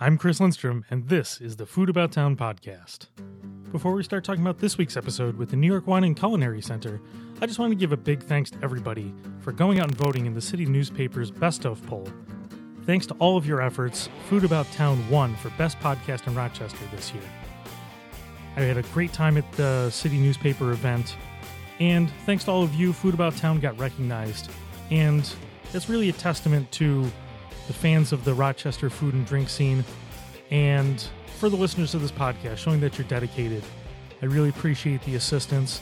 I'm Chris Lindstrom, and this is the Food About Town podcast. Before we start talking about this week's episode with the New York Wine and Culinary Center, I just want to give a big thanks to everybody for going out and voting in the city newspaper's Best of poll. Thanks to all of your efforts, Food About Town won for Best Podcast in Rochester this year. I had a great time at the city newspaper event, and thanks to all of you, Food About Town got recognized. And it's really a testament to the fans of the Rochester food and drink scene and for the listeners of this podcast, showing that you're dedicated. I really appreciate the assistance,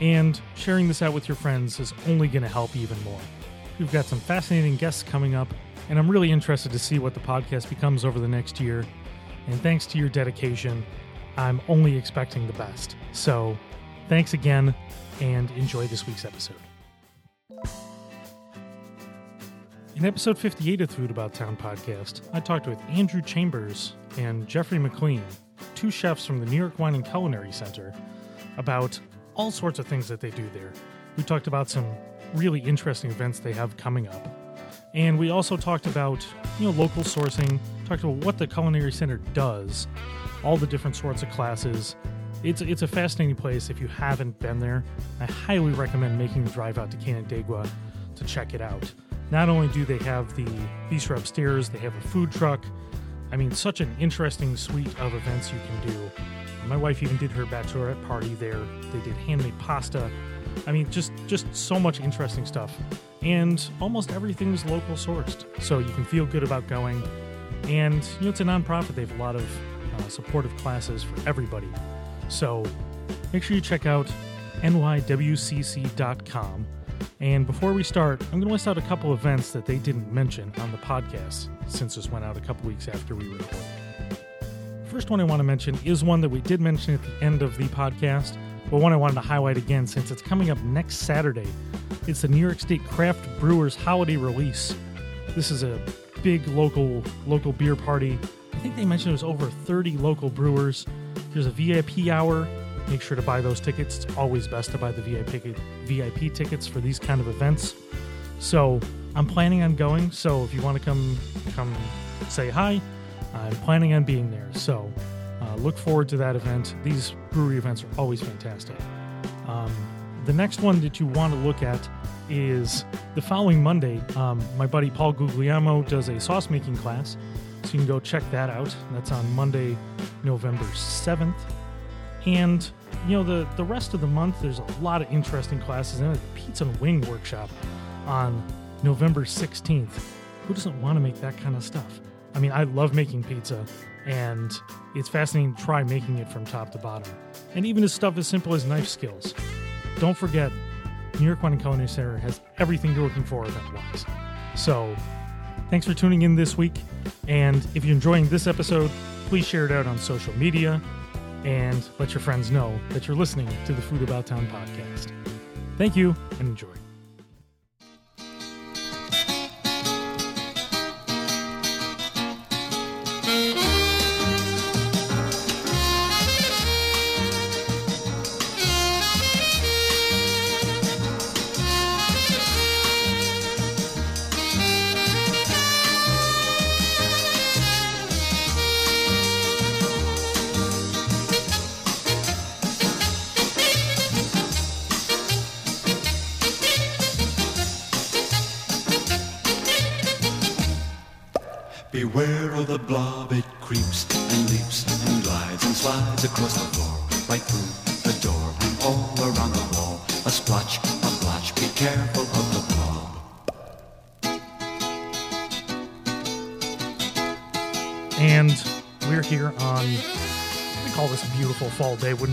and sharing this out with your friends is only going to help even more. We've got some fascinating guests coming up, and I'm really interested to see what the podcast becomes over the next year. And thanks to your dedication, I'm only expecting the best. So, thanks again, and enjoy this week's episode. In episode 58 of the Food About Town podcast, I talked with Andrew Chambers and Jeffrey McLean, two chefs from the New York Wine and Culinary Center, about all sorts of things that they do there. We talked about some really interesting events they have coming up. And we also talked about, you know, local sourcing, talked about what the Culinary Center does, all the different sorts of classes. It's, it's a fascinating place. If you haven't been there, I highly recommend making the drive out to Canandaigua to check it out. Not only do they have the bistro upstairs, they have a food truck. I mean, such an interesting suite of events you can do. My wife even did her bachelorette party there. They did handmade pasta. I mean, just just so much interesting stuff. And almost everything is local sourced, so you can feel good about going. And you know, it's a nonprofit. They have a lot of uh, supportive classes for everybody. So make sure you check out nywcc.com and before we start, I'm going to list out a couple events that they didn't mention on the podcast since this went out a couple weeks after we recorded. First one I want to mention is one that we did mention at the end of the podcast, but one I wanted to highlight again since it's coming up next Saturday. It's the New York State Craft Brewers Holiday Release. This is a big local local beer party. I think they mentioned it was over 30 local brewers. There's a VIP hour Make sure to buy those tickets. It's always best to buy the VIP, VIP tickets for these kind of events. So I'm planning on going. So if you want to come, come say hi. I'm planning on being there. So uh, look forward to that event. These brewery events are always fantastic. Um, the next one that you want to look at is the following Monday. Um, my buddy Paul Guglielmo does a sauce making class, so you can go check that out. That's on Monday, November 7th. And you know the the rest of the month, there's a lot of interesting classes. And the pizza and wing workshop on November 16th. Who doesn't want to make that kind of stuff? I mean, I love making pizza, and it's fascinating to try making it from top to bottom. And even as stuff as simple as knife skills. Don't forget, New York Wine and Culinary Center has everything you're looking for event-wise. So, thanks for tuning in this week. And if you're enjoying this episode, please share it out on social media and let your friends know that you're listening to the Food About Town podcast. Thank you and enjoy.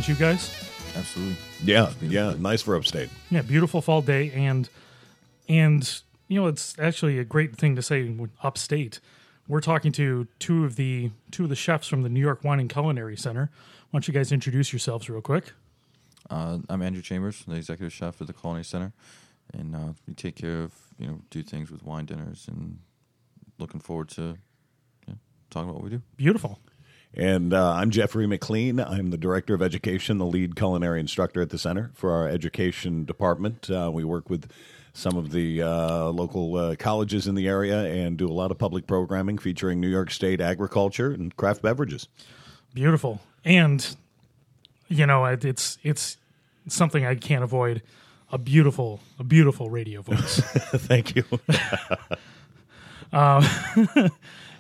Wouldn't you guys? Absolutely. Yeah, yeah, nice for upstate. Yeah, beautiful fall day, and and you know it's actually a great thing to say upstate. We're talking to two of the two of the chefs from the New York Wine and Culinary Center. Why don't you guys introduce yourselves real quick? Uh, I'm Andrew Chambers, the executive chef at the Culinary Center, and uh, we take care of you know do things with wine dinners and looking forward to yeah, talking about what we do. Beautiful. And uh, I'm Jeffrey McLean. I'm the Director of Education, the lead culinary instructor at the Center for our education department. Uh, we work with some of the uh, local uh, colleges in the area and do a lot of public programming featuring New York State agriculture and craft beverages. Beautiful. And you know, it's it's something I can't avoid. A beautiful, a beautiful radio voice. Thank you. it,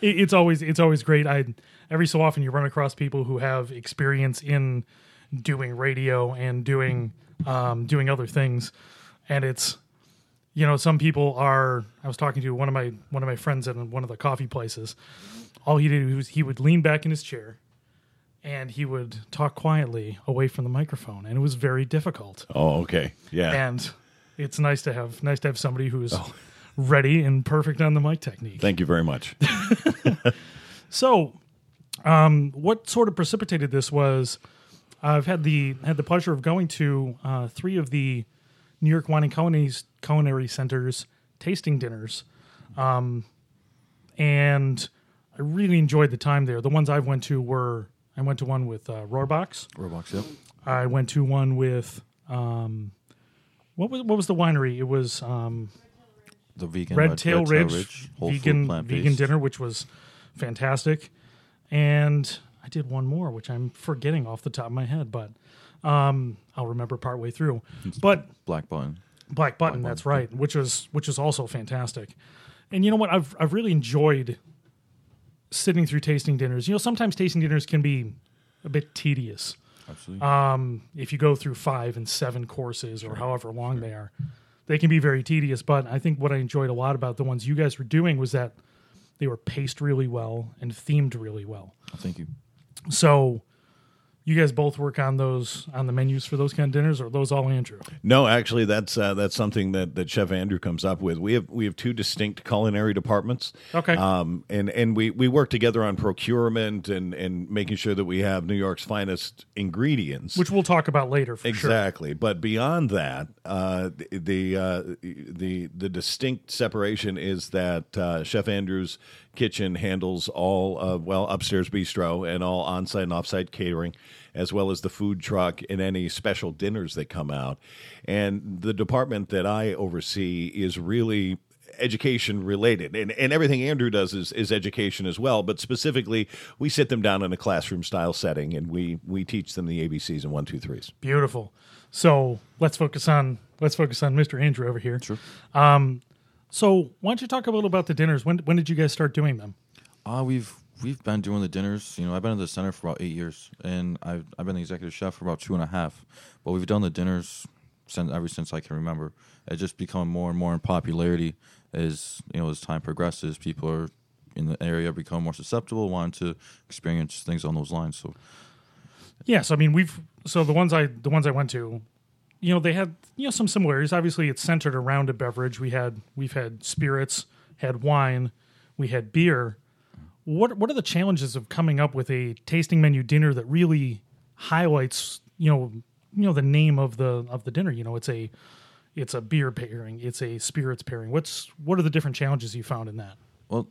it's always it's always great. I every so often you run across people who have experience in doing radio and doing um, doing other things, and it's you know some people are. I was talking to one of my one of my friends at one of the coffee places. All he did was he would lean back in his chair. And he would talk quietly away from the microphone, and it was very difficult. oh, okay. Yeah. And it's nice to have nice to have somebody who's ready and perfect on the mic technique. Thank you very much. So, um, what sort of precipitated this was I've had the had the pleasure of going to uh, three of the New York Wine and Culinary, Culinary Center's tasting dinners, um, and I really enjoyed the time there. The ones I went to were I went to one with uh, Rohrbach. Rohrbach, yep. I went to one with um, what was what was the winery? It was um, The vegan Red, Tail Ridge, whole vegan plant-based. vegan dinner, which was fantastic. And I did one more, which I'm forgetting off the top of my head, but um, I'll remember partway through. But Black button. Black Button, that's right, which was which was also fantastic. And you know what? I've I've really enjoyed sitting through tasting dinners. You know, sometimes tasting dinners can be a bit tedious Absolutely. um, if you go through five and seven courses or however long they are. They can be very tedious, but I think what I enjoyed a lot about the ones you guys were doing was that they were paced really well and themed really well. Thank you. So you guys both work on those on the menus for those kind of dinners, or are those all Andrew? No, actually, that's uh, that's something that, that Chef Andrew comes up with. We have we have two distinct culinary departments. Okay. Um, and and we, we work together on procurement and, and making sure that we have New York's finest ingredients. Which we'll talk about later for sure. Exactly, but beyond that, uh, the the, uh, the the distinct separation is that uh, Chef Andrew's kitchen handles all of, well upstairs bistro and all on-site and off-site catering, as well as the food truck and any special dinners that come out. And the department that I oversee is really education related and, and everything andrew does is, is education as well but specifically we sit them down in a classroom style setting and we we teach them the abcs and one two threes Beautiful. So let's focus on let's focus on Mr. Andrew over here. Sure. Um, So why don't you talk a little about the dinners? When when did you guys start doing them? Uh, we've we've been doing the dinners. You know, I've been at the center for about eight years, and I've I've been the executive chef for about two and a half. But we've done the dinners since ever since I can remember. It's just become more and more in popularity as you know as time progresses. People are in the area become more susceptible, wanting to experience things on those lines. So Yes, I mean we've so the ones I the ones I went to, you know, they had you know some similarities. Obviously, it's centered around a beverage. We had we've had spirits, had wine, we had beer. What what are the challenges of coming up with a tasting menu dinner that really highlights you know you know the name of the of the dinner? You know, it's a it's a beer pairing, it's a spirits pairing. What's what are the different challenges you found in that? Well,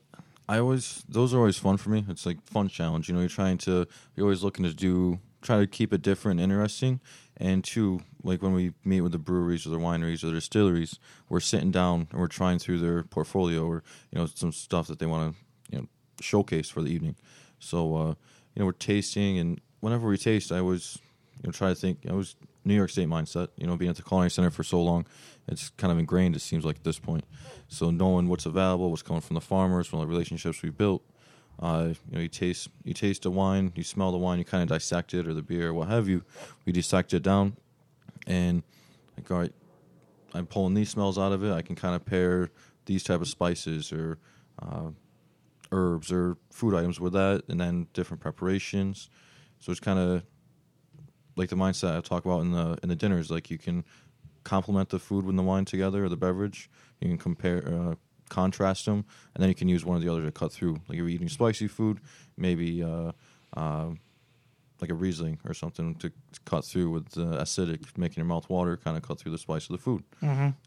I always those are always fun for me. It's like fun challenge. You know, you're trying to you're always looking to do try to keep it different interesting. And two, like when we meet with the breweries or the wineries or the distilleries, we're sitting down and we're trying through their portfolio or you know some stuff that they want to you know showcase for the evening. So uh, you know we're tasting, and whenever we taste, I was you know try to think. I was New York State mindset. You know, being at the Culinary Center for so long, it's kind of ingrained. It seems like at this point. So knowing what's available, what's coming from the farmers, from the relationships we built. Uh, you know, you taste you taste the wine, you smell the wine, you kind of dissect it or the beer, what have you. We dissect it down, and like, all right, I'm pulling these smells out of it. I can kind of pair these type of spices or uh, herbs or food items with that, and then different preparations. So it's kind of like the mindset I talk about in the in the dinners. Like you can complement the food with the wine together or the beverage. You can compare, uh, contrast them, and then you can use one or the other to cut through. Like if you're eating spicy food, maybe uh, uh, like a Riesling or something to, cut through with uh, acidic, making your mouth water, kind of cut through the spice of the food.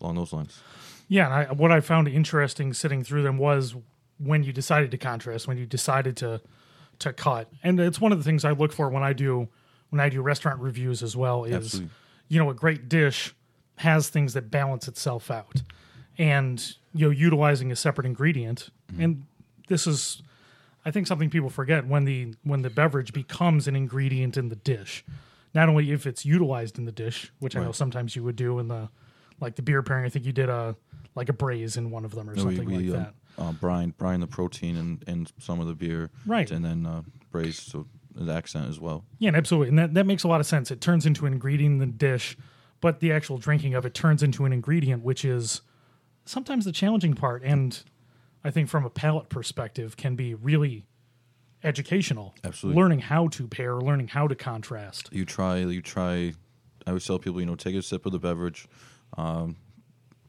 Along those lines. Yeah, and I, what I found interesting sitting through them was when you decided to contrast, when you decided to to cut. And it's one of the things I look for when I do when I do restaurant reviews as well is Absolutely. you know a great dish has things that balance itself out. And you know utilizing a separate ingredient and this is I think something people forget when the when the beverage becomes an ingredient in the dish. Not only if it's utilized in the dish, which I know sometimes you would do in the like the beer pairing. I think you did a like a braise in one of them or No, we, something we like uh, that. uh, brine brine the protein and, and some of the beer, Right. and then uh, braise so the accent as well. Yeah, absolutely, and that, that makes a lot of sense. It turns into an ingredient in the dish, but the actual drinking of it turns into an ingredient, which is sometimes the challenging part. And I think from a palate perspective, can be really educational. Absolutely. learning how to pair, learning how to contrast. You try you try. I always tell people, you know, take a sip of the beverage, um,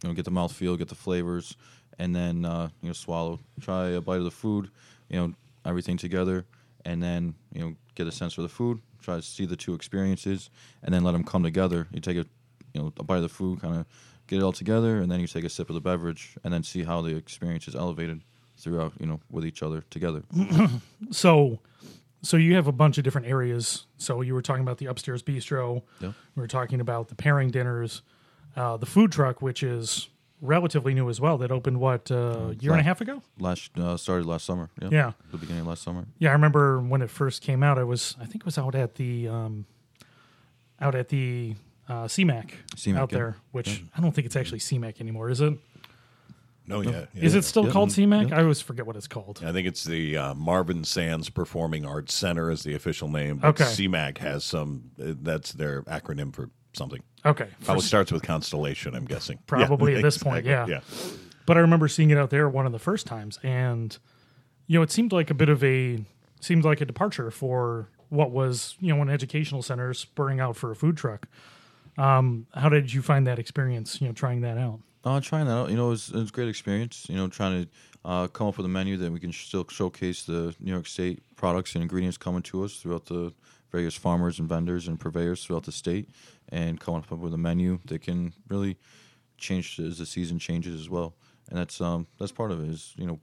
you know, get the mouthfeel, get the flavors, and then uh, you know, swallow. Try a bite of the food, you know, everything together, and then you know, get a sense for the food. Try to see the two experiences, and then let them come together. You take a, you know, a bite of the food, kind of get it all together, and then you take a sip of the beverage, and then see how the experience is elevated throughout, you know, with each other together. So, so you have a bunch of different areas. So you were talking about the upstairs bistro. Yeah. We were talking about the pairing dinners, uh, the food truck, which is relatively new as well. That opened what uh, a year and a half ago. Last uh, started last summer. Yeah, Yeah. the beginning of last summer. Yeah, I remember when it first came out. I was, I think, it was out at the, um, out at the uh, CMAC, CMAC, out yeah. there. Which I don't think it's actually CMAC anymore, is it? No, yeah. Is yeah. it still Yeah. called CMAC? Yeah. I always forget what it's called. I think it's the uh, Marvin Sands Performing Arts Center is the official name. But Okay. CMAC has some. Uh, that's their acronym for something. Okay, Probably For- starts with Constellation. I'm guessing. Probably Yeah, at this point, exactly. yeah. but I remember seeing it out there one of the first times, and you know, it seemed like a bit of a seemed like a departure for what was you know an educational center spurring out for a food truck. Um, how did you find that experience? You know, trying that out. Uh, trying that out, you know, it was, it was a great experience. You know, trying to uh, come up with a menu that we can still showcase the New York State products and ingredients coming to us throughout the various farmers and vendors and purveyors throughout the state, and coming up with a menu that can really change as the season changes as well. And that's um that's part of it. Is you know,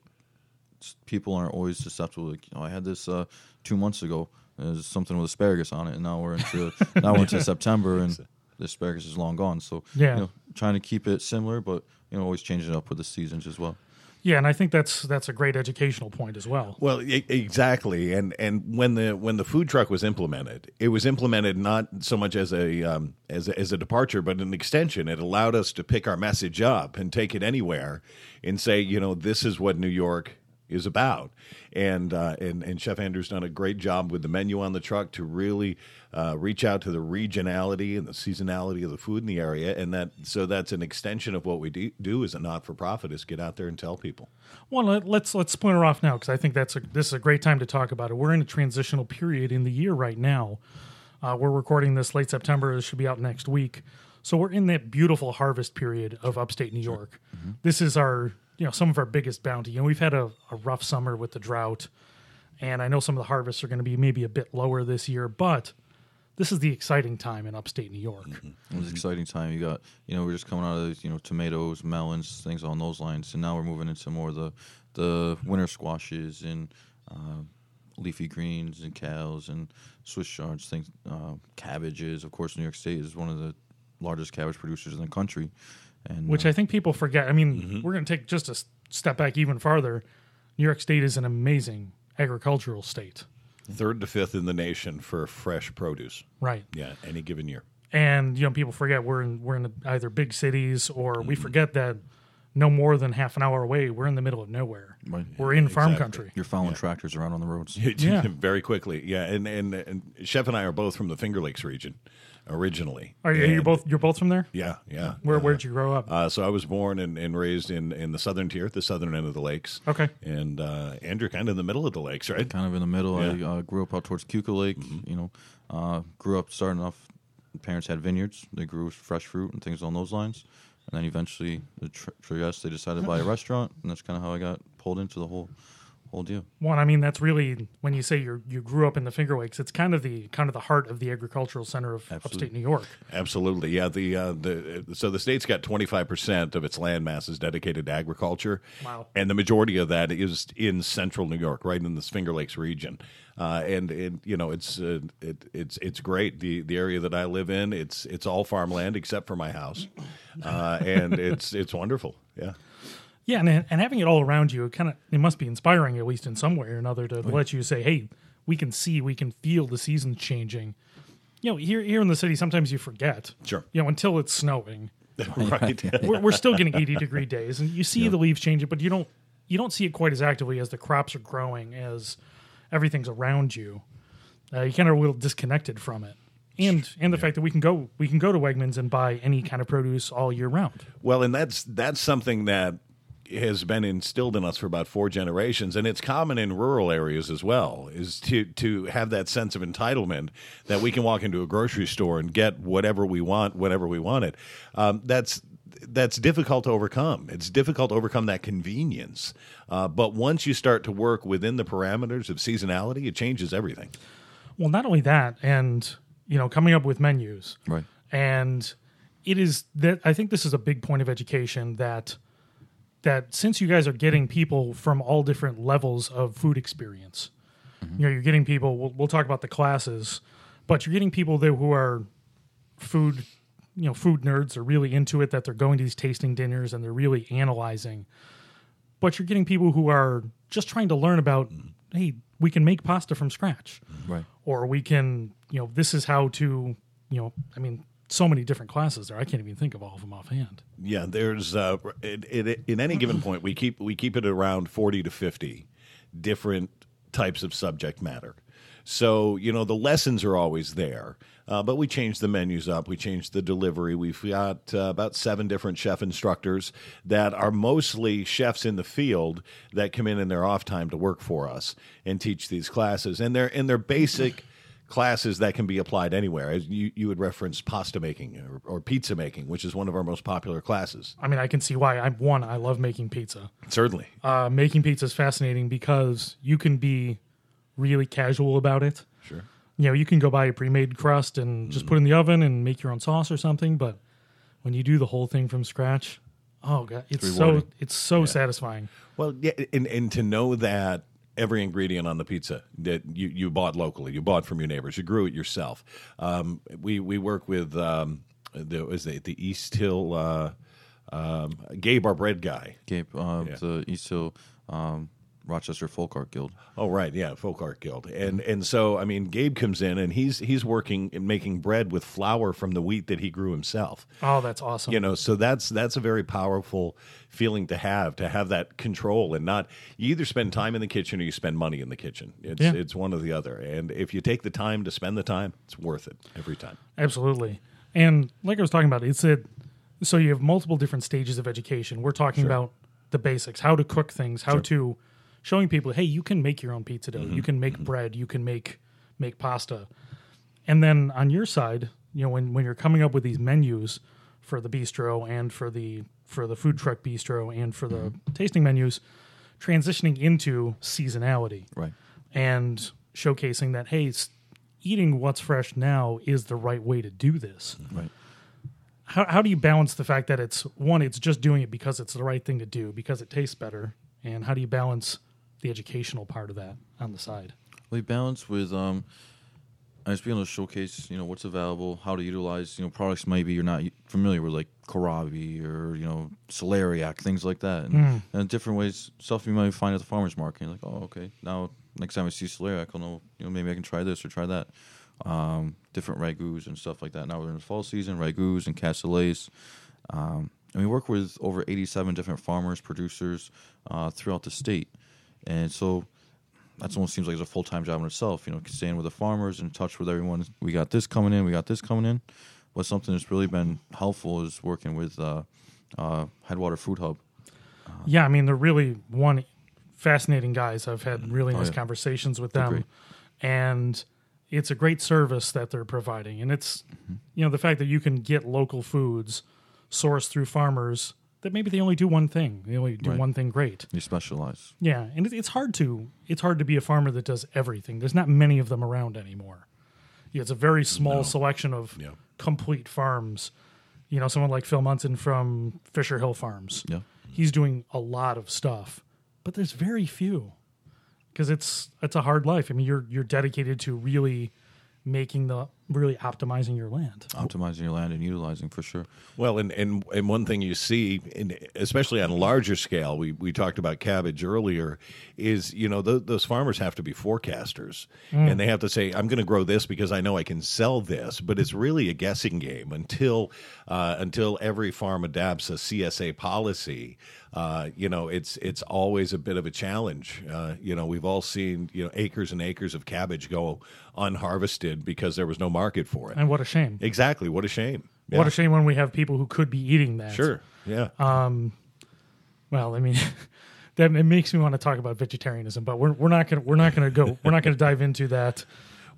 people aren't always susceptible. Like, you know, I had this uh, two months ago. There's something with asparagus on it, and now we're into now we're into September, and the asparagus is long gone. So Yeah. you know, trying to keep it similar, but you know, always changing it up with the seasons as well. Yeah, and I think that's that's a great educational point as well. Well, e- exactly, and and when the when the food truck was implemented, it was implemented not so much as a um, as a, as a departure, but an extension. It allowed us to pick our message up and take it anywhere, and say, you know, this is what New York is about. And uh, and and Chef Andrew's done a great job with the menu on the truck to really uh, reach out to the regionality and the seasonality of the food in the area, and that so that's an extension of what we do, do as a not for profit is get out there and tell people. Well, let, let's let's splinter off now because I think that's a, this is a great time to talk about it. We're in a transitional period in the year right now. Uh, we're recording this late September. This should be out next week. So we're in that beautiful harvest period of upstate New York. This is our you know some of our biggest bounty. You know we've had a, a rough summer with the drought, and I know some of the harvests are going to be maybe a bit lower this year, but this is the exciting time in upstate New York. It was an exciting time. You got, you know, we're just coming out of, you know, tomatoes, melons, things along those lines, and now we're moving into more of the the winter squashes and uh, leafy greens and kales and Swiss chards, things, uh, cabbages. Of course, New York State is one of the largest cabbage producers in the country, and which uh, I think people forget. I mean, Mm-hmm. we're going to take just a step back even farther. New York State is an amazing agricultural state, Third to fifth in the nation for fresh produce. right? Yeah, any given year. And you know, people forget we're in we're in either big cities or we Mm-hmm. forget that no more than half an hour away, we're in the middle of nowhere. Right. We're in farm Exactly. country. you're following tractors around on the roads. Yeah. very quickly. Yeah, and, and and Chef and I are both from the Finger Lakes region originally. Are you, you're both you're both from there? Yeah, yeah. Where Uh, where'd you grow up? Uh, so I was born and, and raised in, in the southern tier, the southern end of the lakes. Okay. And uh, Andrew, kind of in the middle of the lakes, right? kind of in the middle. Yeah. Mm-hmm. I uh, grew up out towards Keuka Lake. You know, uh, grew up starting off. Parents had vineyards. They grew fresh fruit and things along those lines. And then eventually, the tr- Trieste, they decided to buy a restaurant, and that's kind of how I got pulled into the whole deal. One, I mean, that's really when you say you you grew up in the Finger Lakes. It's kind of the kind of the heart of the agricultural center of upstate New York. Absolutely, yeah. The uh, the so the state's got twenty five percent of its land mass is dedicated to agriculture. Wow. And the majority of that is in central New York, right in the Finger Lakes region. Uh, and and you know it's uh, it, it's it's great. The the area that I live in, it's it's all farmland except for my house, uh, and it's it's wonderful. Yeah. Yeah, and and having it all around you, it kind of it must be inspiring at least in some way or another to let you say, "Hey, we can see, we can feel the seasons changing." You know, here here in the city, sometimes you forget. Sure. You know, until it's snowing, right. we're, we're still getting eighty degree days, and you see the leaves changing, but you don't you don't see it quite as actively as the crops are growing, as everything's around you. Uh, you kind of a little disconnected from it, and and the fact that we can go we can go to Wegmans and buy any kind of produce all year round. Well, and that's that's something that has been instilled in us for about four generations, and it's common in rural areas as well. Is to to have that sense of entitlement that we can walk into a grocery store and get whatever we want, whenever we want it. Um, that's that's difficult to overcome. It's difficult to overcome that convenience. Uh, but once you start to work within the parameters of seasonality, it changes everything. Well, not only that, and you know, coming up with menus, Right. and it is that I think this is a big point of education that that since you guys are getting people from all different levels of food experience, mm-hmm. you know, you're getting people. We'll, we'll talk about the classes, but you're getting people there who are food, you know, food nerds. Are really into it. That they're going to these tasting dinners and they're really analyzing. But you're getting people who are just trying to learn about. Hey, we can make pasta from scratch Right. or we can you know this is how to you know i mean so many different classes there i can't even think of all of them offhand Yeah, there's uh, it, it, in any given point we keep we keep it around forty to fifty different types of subject matter. So you know the lessons are always there, uh, but we change the menus up. We change the delivery. We've got uh, about seven different chef instructors that are mostly chefs in the field that come in in their off time to work for us and teach these classes. And they're and they're basic classes that can be applied anywhere. As you, you would reference pasta making or, or pizza making, which is one of our most popular classes. i mean i can see why i'm one i love making pizza Certainly. uh, making pizza is fascinating because you can be really casual about it Sure. you know you can go buy a pre-made crust and just put it in the oven and make your own sauce or something but when you do the whole thing from scratch oh god it's, so it's so satisfying Well, yeah, and, and to know that every ingredient on the pizza that you, you bought locally, you bought from your neighbors, you grew it yourself. Um, we we work with um, the is the, the East Hill uh, um, Gabe, our bread guy. Gabe, uh, Yeah. the East Hill um, Rochester Folk Art Guild. Oh right, yeah, Folk Art Guild, and and so I mean, Gabe comes in and he's he's working and making bread with flour from the wheat that he grew himself. oh that's awesome you know so that's that's a very powerful feeling to have to have that control and not you either spend time in the kitchen or you spend money in the kitchen it's Yeah. it's one or the other and if you take the time to spend the time it's worth it every time Absolutely. And like I was talking about, it's that so you have multiple different stages of education. We're talking about the basics, how to cook things, how to showing people, hey, you can make your own pizza dough, mm-hmm. you can make mm-hmm. bread, you can make make pasta. And then on your side, you know, when when you're coming up with these menus for the bistro and for the for the food truck bistro and for the mm-hmm. tasting menus, transitioning into seasonality. Right. and showcasing that hey eating what's fresh now is the right way to do this. Right. how, how do you balance the fact that it's one it's just doing it because it's the right thing to do because it tastes better? And how do you balance the educational part of that on the side We balance with um, and just being able to showcase, you know, what's available, how to utilize, you know, products maybe you're not familiar with, like kohlrabi or you know, celeriac, things like that, and, and different ways stuff you might find at the farmers market. You're like, oh, okay, now next time I see celeriac, I'll know, you know, maybe I can try this or try that. Um, different ragouts and stuff like that. Now we're in the fall season, ragouts and cassoulets. Um, and we work with over 87 different farmers, producers uh, throughout the state. And so that's almost seems like it's a full time job in itself. You know, staying with the farmers, in touch with everyone. We got this coming in. We got this coming in. But something that's really been helpful is working with uh, uh, Headwater Food Hub. yeah i mean they're really one fascinating guys i've had really nice yeah. conversations with them and it's a great service that they're providing and it's you know the fact that you can get local foods sourced through farmers that maybe they only do one thing. They only do Right. one thing great. You specialize. Yeah, and it, it's hard to it's hard to be a farmer that does everything. There's not many of them around anymore. Yeah, it's a very small selection of Yeah. complete farms. You know, someone like Phil Munson from Fisher Hill Farms. Yeah. He's doing a lot of stuff, but there's very few because it's it's a hard life. I mean, you're you're dedicated to really making the really optimizing your land. Optimizing your land and utilizing for sure. Well, and, and and one thing you see, in, especially on a larger scale, we, we talked about cabbage earlier, is you know th- those farmers have to be forecasters, and they have to say, I'm going to grow this because I know I can sell this. But it's really a guessing game until uh, until every farm adapts a CSA policy. Uh, you know, it's it's always a bit of a challenge. Uh, you know, we've all seen you know acres and acres of cabbage go unharvested because there was no market for it. And what a shame. Exactly. What a shame. What a shame when we have people who could be eating that. Sure. Yeah. Well, I mean, that it makes me want to talk about vegetarianism, but we're we're not gonna we're not gonna go we're not gonna dive into that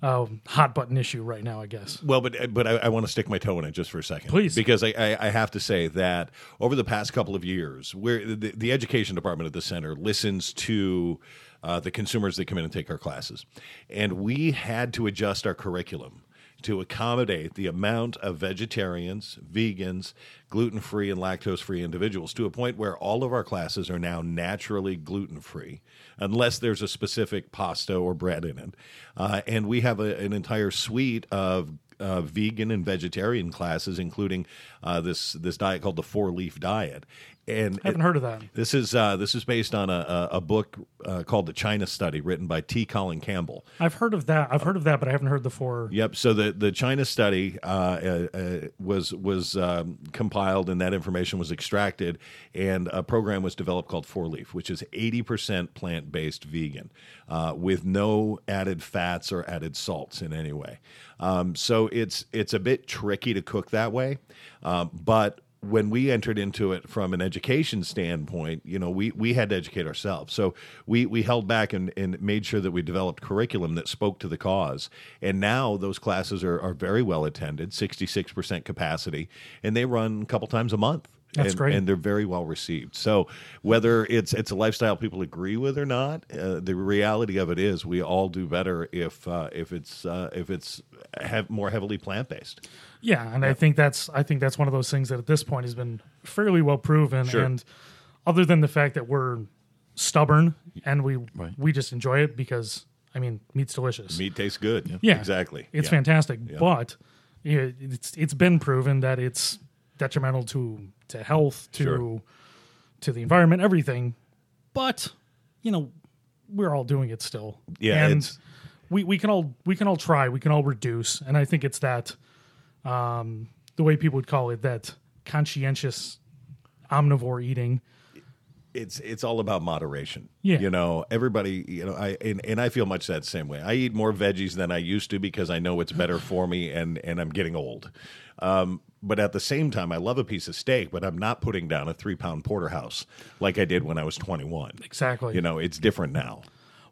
um, hot button issue right now. I guess. Well, but but I, I want to stick my toe in it just for a second, Please. because I, I, I have to say that over the past couple of years, where the, the education department at the center listens to uh, the consumers that come in and take our classes, and we had to adjust our curriculum to accommodate the amount of vegetarians, vegans, gluten free, and lactose free individuals to a point where all of our classes are now naturally gluten free, unless there's a specific pasta or bread in it. Uh, and we have a, an entire suite of uh, vegan and vegetarian classes, including uh, this this diet called the four leaf diet. And I haven't heard of that. this is uh, this is based on a, a, a book uh, called the China Study, written by T. Colin Campbell. I've heard of that. I've heard of that, but I haven't heard the four. Yep. So the, the China study uh, uh, uh, was was um, compiled, and that information was extracted, and a program was developed called Four Leaf, which is eighty percent plant based vegan, uh, with no added fats or added salts in any way. Um, so it's it's a bit tricky to cook that way, um, but when we entered into it from an education standpoint, you know, we, we had to educate ourselves. So we, we held back and, and made sure that we developed curriculum that spoke to the cause. And now those classes are, are very well attended, 66% capacity, and they run a couple times a month. That's and, great. and they're very well received. So whether it's it's a lifestyle people agree with or not, uh, the reality of it is we all do better if uh, if it's uh, if it's have more heavily plant based. Yeah, and I think that's I think that's one of those things that at this point has been fairly well proven. Sure. And other than the fact that we're stubborn and we Right. we just enjoy it because I mean meat's delicious. Meat tastes good. Yeah, exactly. It's Yeah. fantastic, but yeah, it's it's been proven that it's detrimental to to health, to Sure. to the environment, everything. But you know, we're all doing it still. Yeah, and we we can all we can all try, we can all reduce, and I think it's that um, the way people would call it that conscientious omnivore eating. it's it's all about moderation. Yeah. You know, everybody, you know, I and, and I feel much that same way. I eat more veggies than I used to because I know it's better for me and and I'm getting old. Um, but at the same time, I love a piece of steak, but I'm not putting down a three pound porterhouse like I did when I was 21. Exactly. You know, it's different now.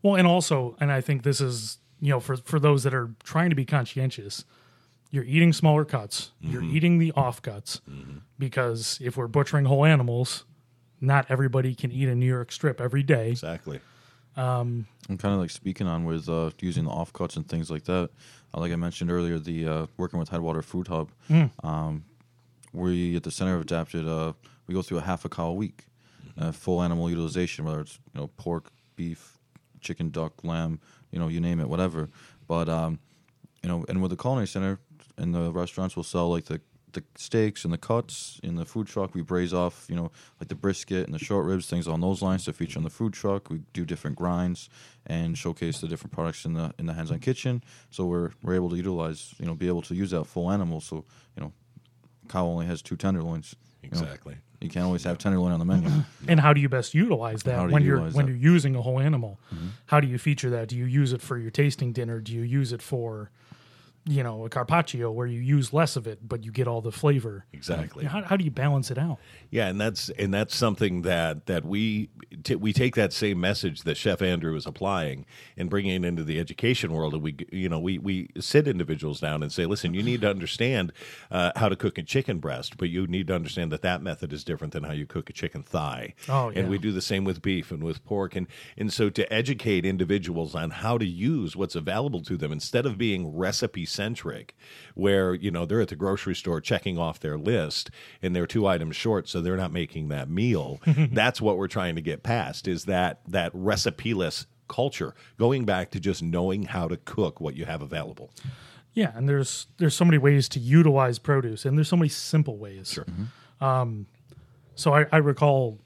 Well, and also, and I think this is you know for for those that are trying to be conscientious, you're eating smaller cuts, you're mm-hmm. eating the off cuts, mm-hmm. because if we're butchering whole animals, not everybody can eat a New York strip every day. Exactly. I'm kind of like speaking on with uh, using the offcuts and things like that. Uh, like I mentioned earlier, the uh, working with Headwater Food Hub, um, we at the center have adapted. Uh, we go through a half a cow a week, uh, full animal utilization, whether it's you know pork, beef, chicken, duck, lamb, you know you name it, whatever. But um, you know, and with the culinary center and the restaurants, will sell like the the steaks and the cuts in the food truck. We braise off, you know, like the brisket and the short ribs, things on those lines to feature on the food truck. We do different grinds and showcase the different products in the in the hands-on kitchen. So we're we're able to utilize, you know, be able to use that full animal. So you know, cow only has two tenderloins. you know. Exactly. You can't always have tenderloin on the menu. And how do you best utilize that How do you when you're when that? Mm-hmm. you're using a whole animal? How do you feature that? Do you use it for your tasting dinner? Do you use it for you know a carpaccio where you use less of it but you get all the flavor. Exactly. How, how do you balance it out? Yeah, and that's and that's something that that we t- we take that same message that Chef Andrew is applying and bringing it into the education world. And we you know we we sit individuals down and say, listen, you need to understand uh, how to cook a chicken breast, but you need to understand that that method is different than how you cook a chicken thigh. Oh, yeah. And we do the same with beef and with pork, and and so to educate individuals on how to use what's available to them instead of being recipe centric, where you know they're at the grocery store checking off their list and they're two items short, so they're not making that meal. That's what we're trying to get past is that that recipeless culture, going back to just knowing how to cook what you have available. Yeah, and there's there's so many ways to utilize produce, and there's so many simple ways. Sure. Mm-hmm. Um, so I, I recall,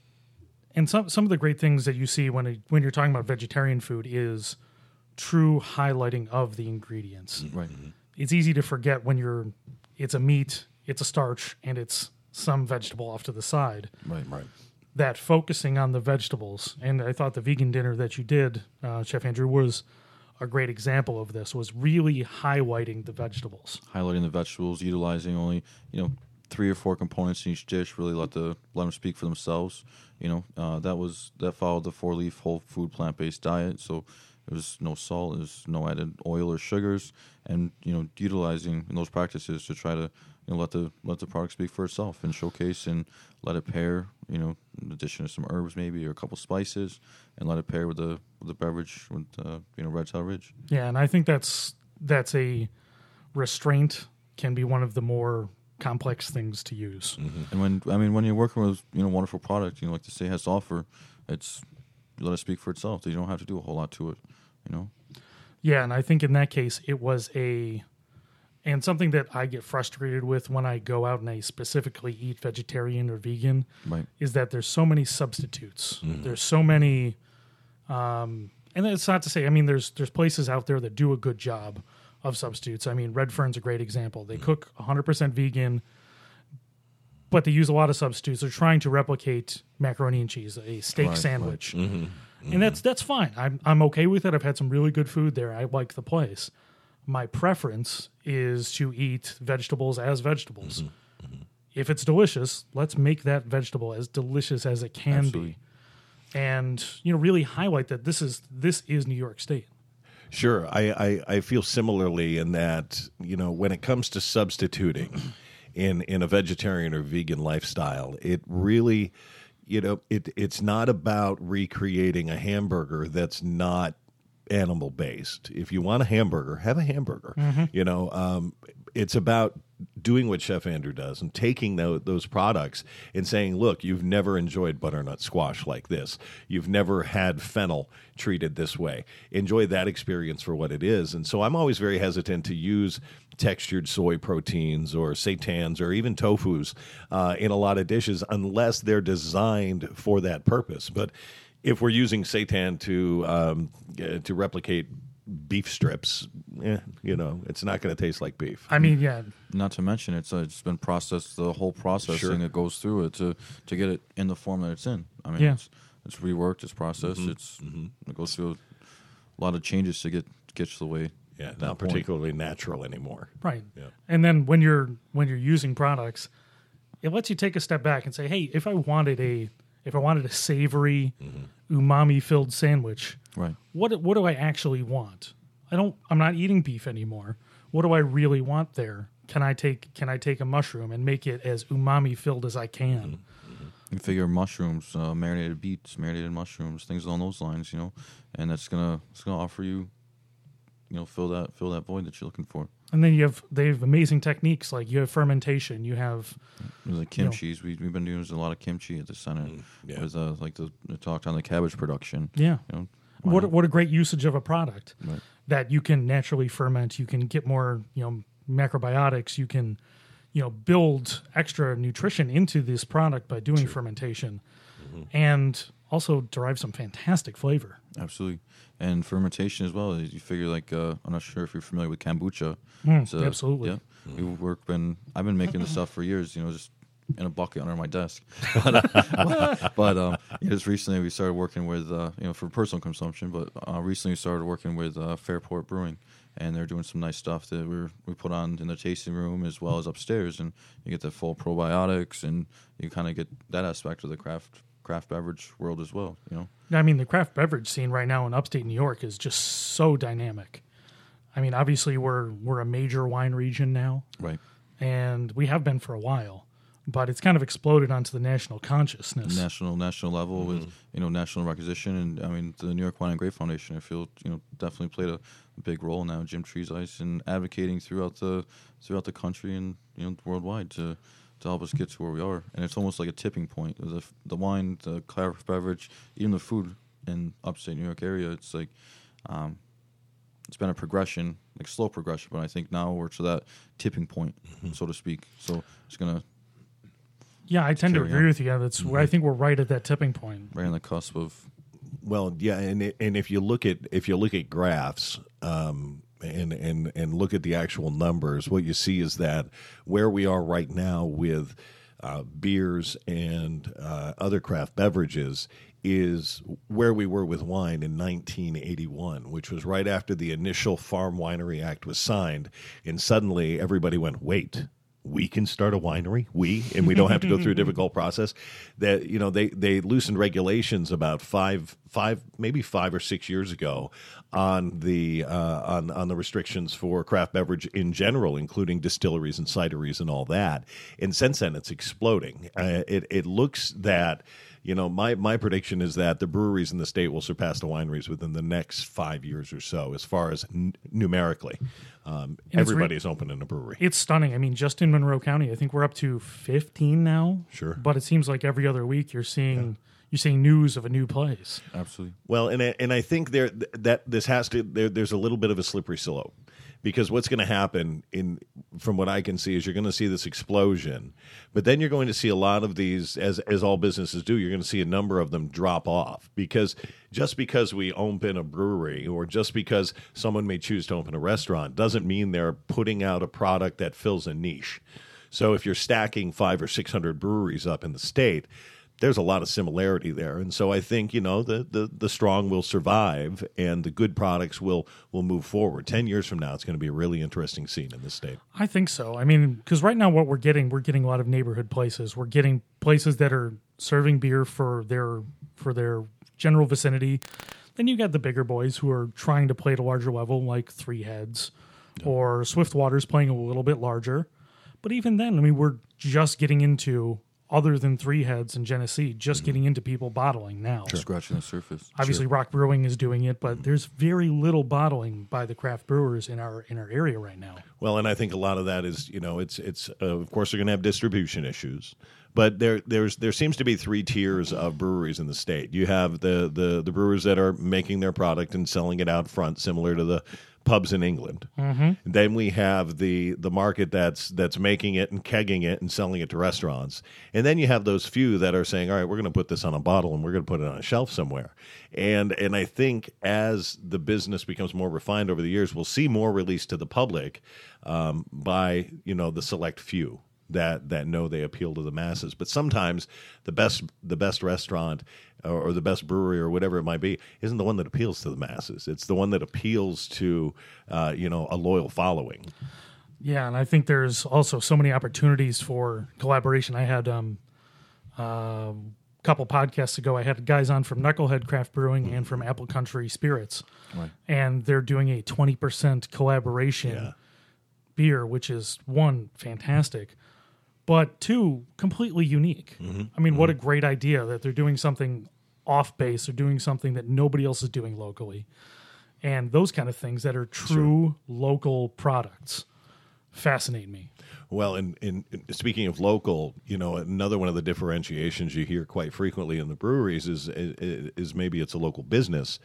and some some of the great things that you see when it, when you're talking about vegetarian food is true highlighting of the ingredients. Mm-hmm. Right. Mm-hmm. It's easy to forget when you're it's a meat, it's a starch, and it's some vegetable off to the side. Right. Right. That focusing on the vegetables, and I thought the vegan dinner that you did, uh, Chef Andrew, was a great example of this. Was really highlighting the vegetables. Highlighting the vegetables, utilizing only you know three or four components in each dish. Really let the let them speak for themselves. You know uh, that was that followed the four leaf whole food plant based diet. So there was no salt, there's no added oil or sugars, and you know utilizing those practices to try to you know let the let the product speak for itself and showcase and let it pair. You know, in addition to some herbs maybe or a couple spices, and let it pair with the with the beverage with uh, you know Red Tail Ridge. Yeah, and I think that's that's a restraint can be one of the more complex things to use. And when I mean when you're working with you know wonderful product, you know like the state has to offer, it's let it speak for itself. You don't have to do a whole lot to it. You know, Yeah, and I think in that case it was a and something that I get frustrated with when I go out and I specifically eat vegetarian or vegan right? is that there's so many substitutes. There's so many um and it's not to say I mean there's there's places out there that do a good job of substitutes. I mean Red Fern's a great example. They cook 100% vegan but they use a lot of substitutes. They're trying to replicate macaroni and cheese, a steak Right, right. sandwich. And that's that's fine. I'm I'm okay with it. I've had some really good food there. I like the place. My preference is to eat vegetables as vegetables. Mm-hmm. If it's delicious, let's make that vegetable as delicious as it can Absolutely. be. And you know, really highlight that this is this is New York State. Sure, I, I, I feel similarly in that you know when it comes to substituting in in a vegetarian or vegan lifestyle, it really you know it it's not about recreating a hamburger that's not animal based. If you want a hamburger, have a hamburger. You know, um, it's about doing what Chef Andrew does and taking tho- those products and saying, look, you've never enjoyed butternut squash like this. You've never had fennel treated this way. Enjoy that experience for what it is. And so I'm always very hesitant to use textured soy proteins or seitans or even tofus uh, in a lot of dishes unless they're designed for that purpose. But if we're using seitan to um, uh, to replicate beef strips, eh, you know, it's not going to taste like beef. I mean, yeah, Not to mention it's uh, it's been processed the whole processing Sure. that goes through it to to get it in the form that it's in. I mean, Yeah. it's, it's reworked, it's processed, it's it goes through a lot of changes to get get to the way. Yeah, that not point. particularly natural anymore. right. Yeah. And then when you're when you're using products, it lets you take a step back and say, "Hey, if I wanted a if I wanted a savory, umami filled sandwich, Right. what what do I actually want? I don't. I'm not eating beef anymore. What do I really want there? Can I take Can I take a mushroom and make it as umami filled as I can? You figure mushrooms, uh, marinated beets, marinated mushrooms, things along those lines, you know, and that's gonna it's gonna offer you, you know, fill that fill that void that you're looking for. And then you have they have amazing techniques like you have fermentation. You have There's like kimchi's. We, we've been doing a lot of kimchi at the center. yeah. With uh, like the, the talked on the cabbage production. yeah. You know, why What what a great usage of a product Right. that you can naturally ferment. You can get more you know macrobiotics. You can you know build extra nutrition into this product by doing fermentation, and also derive some fantastic flavor. Absolutely, and fermentation as well. You figure like uh, I'm not sure if you're familiar with kombucha. It's, uh, absolutely. Yeah, we work been. I've been making this stuff for years. You know, just in a bucket under my desk. but but um, just recently we started working with uh, you know for personal consumption. But uh, recently we started working with uh, Fairport Brewing, and they're doing some nice stuff that we we put on in the tasting room as well as upstairs, and you get the full probiotics, and you kind of get that aspect of the craft craft beverage world as well. You know, I mean, the craft beverage scene right now in upstate New York is just so dynamic. I mean, obviously we're we're a major wine region now, right? and we have been for a while, but it's kind of exploded onto the national consciousness. national national level with you know national recognition. And I mean the New York Wine and Grape Foundation I feel you know definitely played a, a big role now. Jim Trezise in advocating throughout the throughout the country and you know worldwide to to help us get to where we are. And it's almost like a tipping point. The the wine the craft beverage even the food in upstate New York area it's like um, it's been a progression like slow progression but I think now we're to that tipping point so to speak. So it's gonna yeah, I tend to agree on. with you. That's I think we're right at that tipping point. right on the cusp of Well, yeah, and it- and if you look at if you look at graphs um, and and and look at the actual numbers, what you see is that where we are right now with uh, beers and uh, other craft beverages is where we were with wine in 1981, which was right after the initial Farm Winery Act was signed, and suddenly everybody went, "Wait." We can start a winery we and we don't have to go through a difficult process that you know they they loosened regulations about five five maybe five or six years ago on the uh, on on the restrictions for craft beverage in general including distilleries and cideries and all that. And since then it's exploding. Uh, it it looks that you know, my, my prediction is that the breweries in the state will surpass the wineries within the next five years or so, as far as n- numerically. Um, And it's re- everybody's opening a brewery. It's stunning. I mean, just in Monroe County, I think we're up to 15 now. Sure. But it seems like every other week you're seeing you're seeing news of a new place. absolutely Well, and I, and I think there that this has to there, there's a little bit of a slippery slope because what's going to happen in from what I can see is you're going to see this explosion, but then you're going to see a lot of these as as all businesses do. You're going to see a number of them drop off because just because we open a brewery or just because someone may choose to open a restaurant doesn't mean they're putting out a product that fills a niche. So if you're stacking five or six hundred breweries up in the state, there's a lot of similarity there, and so I think you know the, the the strong will survive, and the good products will will move forward. Ten years from now, it's going to be a really interesting scene in this state. I think so. I mean, because right now what we're getting, we're getting a lot of neighborhood places. We're getting places that are serving beer for their for their general vicinity. Then you got the bigger boys who are trying to play at a larger level, like Three Heads or Swiftwater's playing a little bit larger. But even then, I mean, we're just getting into other than Three Heads and Genesee, just getting into people bottling now. scratching the surface Obviously, Roc Brewing is doing it, but there's very little bottling by the craft brewers in our in our area right now. Well, and I think a lot of that is you know it's it's uh, of course they're going to have distribution issues, but there there's there seems to be three tiers of breweries in the state. You have the the the brewers that are making their product and selling it out front, similar to the pubs in England. Mm-hmm. Then we have the the market that's that's making it and kegging it and selling it to restaurants. And then you have those few that are saying, "All right, we're going to put this on a bottle and we're going to put it on a shelf somewhere." And and I think as the business becomes more refined over the years, we'll see more released to the public um, by you know the select few that that know they appeal to the masses. But sometimes the best the best restaurant or, or the best brewery or whatever it might be isn't the one that appeals to the masses. It's the one that appeals to uh, you know a loyal following. Yeah, and I think there's also so many opportunities for collaboration. I had um, a couple podcasts ago, I had guys on from Knucklehead Craft Brewing and from Apple Country Spirits, Right. and they're doing a 20% collaboration Yeah. beer, which is one fantastic, but two completely unique. Mm-hmm. I mean, what a mm-hmm. great idea that they're doing something off base, they're doing something that nobody else is doing locally, and those kind of things that are true local products fascinate me. Well, and, and speaking of local, you know, another one of the differentiations you hear quite frequently in the breweries is is, is maybe it's a local business,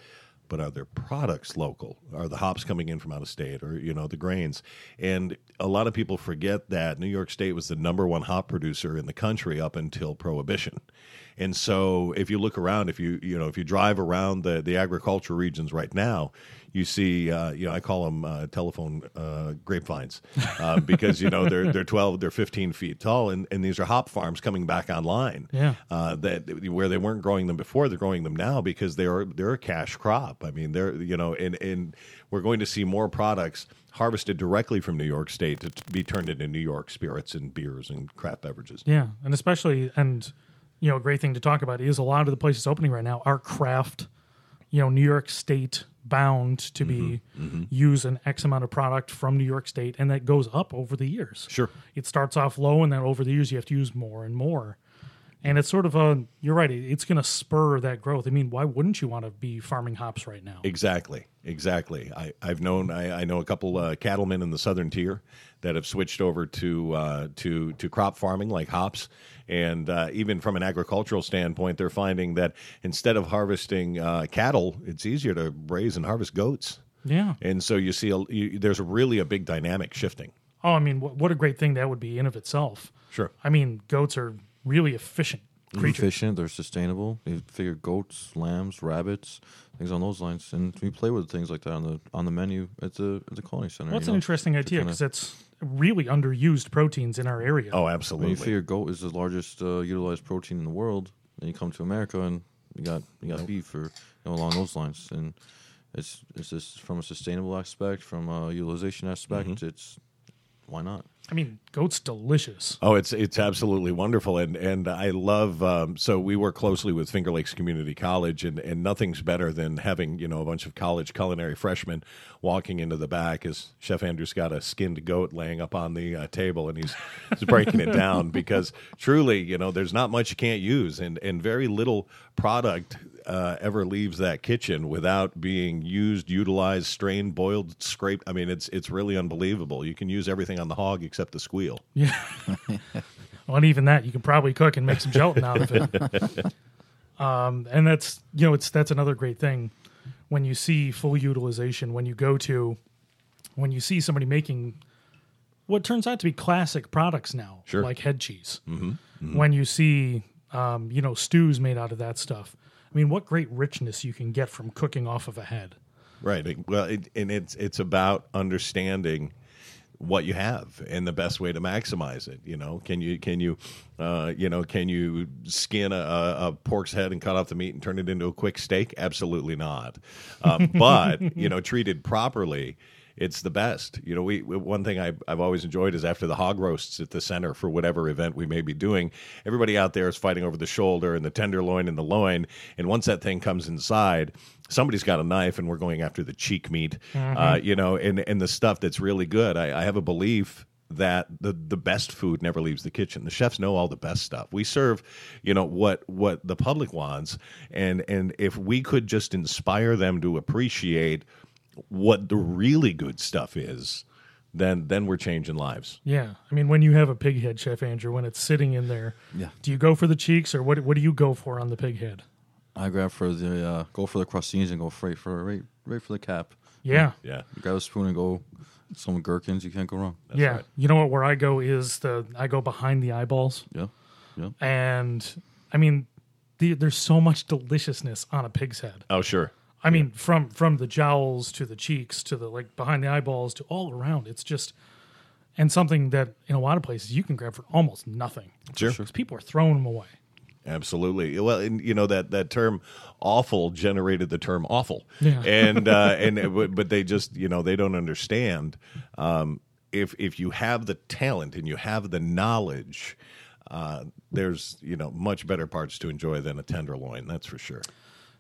but are their products local? Are the hops coming in from out of state, or you know, the grains? And a lot of people forget that New York State was the number one hop producer in the country up until Prohibition. And so, if you look around, if you you know if you drive around the the agriculture regions right now, you see, uh, you know, I call them uh, telephone uh, grapevines uh, because you know they're they're twelve, they're fifteen feet tall, and, and these are hop farms coming back online. Yeah. uh, that where they weren't growing them before, they're growing them now because they're they're a cash crop. I mean, they're you know, and and we're going to see more products harvested directly from New York State to be turned into New York spirits and beers and craft beverages. Yeah, and especially and you know, a great thing to talk about is a lot of the places opening right now are craft, you know, New York State bound to be Mm-hmm, use an X amount of product from New York State, and that goes up over the years. Sure. it starts off low, and then over the years you have to use more and more. And it's sort of a you're right. It's going to spur that growth. I mean, why wouldn't you want to be farming hops right now? Exactly, exactly. I, I've known I, I know a couple uh, cattlemen in the southern tier that have switched over to uh, to to crop farming like hops, and uh, even from an agricultural standpoint, they're finding that instead of harvesting uh, cattle, it's easier to raise and harvest goats. Yeah. And so you see, a, you, there's really a big dynamic shifting. Oh, I mean, what, what a great thing that would be in of itself. Sure. I mean, goats are really efficient creatures. efficient. They're sustainable. You figure goats, lambs, rabbits, things on those lines, and we play with things like that on the on the menu at the at the culinary center. Well, that's an know? interesting idea because it's really underused proteins in our area. Oh, absolutely. When you figure goat is the largest uh, utilized protein in the world, and you come to America and you got you got beef or you know, along those lines, and it's it's just from a sustainable aspect, from a utilization aspect, Mm-hmm. it's why not? I mean, goat's delicious. Oh, it's it's absolutely wonderful, and and I love. Um, so we work closely with Finger Lakes Community College, and and nothing's better than having you know a bunch of college culinary freshmen walking into the back as Chef Andrew's got a skinned goat laying up on the uh, table, and he's, he's breaking it down because truly, you know, there's not much you can't use, and and very little product uh, ever leaves that kitchen without being used, utilized, strained, boiled, scraped. I mean, it's it's really unbelievable. You can use everything on the hog except the squeal. Yeah. well, and even that, you can probably cook and make some gelatin out of it. um, and that's you know, it's that's another great thing when you see full utilization. When you go to, when you see somebody making what turns out to be classic products now, Sure. like head cheese. Mm-hmm. When you see, um, you know, stews made out of that stuff. I mean, what great richness you can get from cooking off of a head. Right. Well, it, and it's it's about understanding what you have and the best way to maximize it. You know, can you can you uh, you know can you skin a, a, a pork's head and cut off the meat and turn it into a quick steak? Absolutely not. Um, but you know, treated properly. It's the best. You know, we one thing I, I've always enjoyed is after the hog roasts at the center for whatever event we may be doing, everybody out there is fighting over the shoulder and the tenderloin and the loin. And once that thing comes inside, somebody's got a knife and we're going after the cheek meat, uh, you know, and, and the stuff that's really good. I, I have a belief that the the best food never leaves the kitchen. The chefs know all the best stuff. We serve, you know, what what the public wants, and and if we could just inspire them to appreciate what the really good stuff is, then then we're changing lives. Yeah, I mean, when you have a pig head, Chef Andrew, when it's sitting in there, Yeah. do you go for the cheeks or what? What do you go for on the pig head? I grab for the uh, go for the crossings and go straight for right right for the cap. Yeah, Yeah, You grab a spoon and go some gherkins. You can't go wrong. yeah. right. You know what? Where I go is the I go behind the eyeballs, Yeah, yeah. and I mean, the, there's so much deliciousness on a pig's head. Oh sure. I mean, from from the jowls to the cheeks to the like behind the eyeballs to all around. It's just and something that in a lot of places you can grab for almost nothing. Sure. Because people are throwing them away. Absolutely. Well, and you know that that term "offal" generated the term "awful," Yeah. and uh, and but, but they just you know they don't understand. Um, if if you have the talent and you have the knowledge, uh, there's you know much better parts to enjoy than a tenderloin. That's for sure.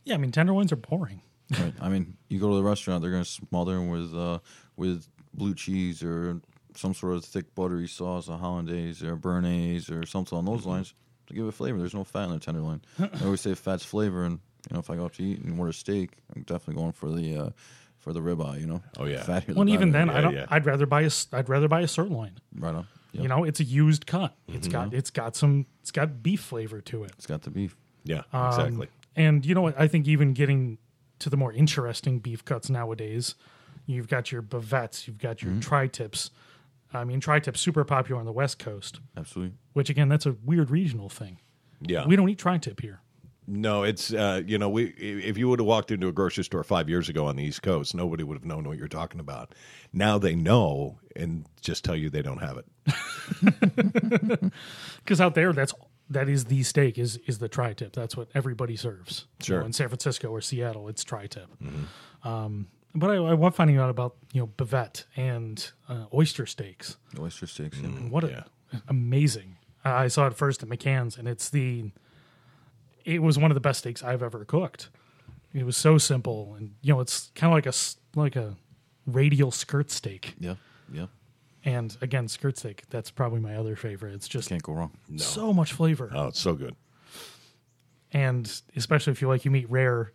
Yeah, I mean, tenderloins are boring. Right. I mean, you go to the restaurant, they're going to smother them with uh, with blue cheese or some sort of thick buttery sauce, a hollandaise or béarnaise or something on those lines to give it flavor. There's no fat in the tenderloin. I always say fat's flavor, and you know, if I go out to eat and order steak, I'm definitely going for the uh, for the ribeye. You know, Oh, yeah. fattier the Well, and even better. then, I Yeah, don't. yeah. I'd rather buy a. I'd rather buy a sirloin. right on. Yeah. You know, it's a used cut. It's got it's got some it's got beef flavor to it. it's got the beef. Yeah, Um, exactly. And you know what? I think even getting to the more interesting beef cuts nowadays, you've got your bavettes, you've got your tri-tips. I mean, tri-tips super popular on the West Coast, Absolutely. which again, that's a weird regional thing. Yeah. we don't eat tri-tip here. No, it's uh, you know we if you would have walked into a grocery store five years ago on the East Coast, nobody would have known what you're talking about. Now they know and just tell you they don't have it. because out there that's that is the steak is is the tri-tip that's what everybody serves You know, in san francisco or seattle it's tri-tip um, but I, I was finding out about you know bavette and uh, oyster steaks Oyster steaks. yeah. what a, amazing i saw it first at mccann's and it's the it was one of the best steaks i've ever cooked it was so simple and you know it's kind of like a like a radial skirt steak Yeah. Yeah. And again skirt steak that's probably my other favorite it's just Can't go wrong. No. so much flavor Oh, it's so good. and especially if you like you meat rare,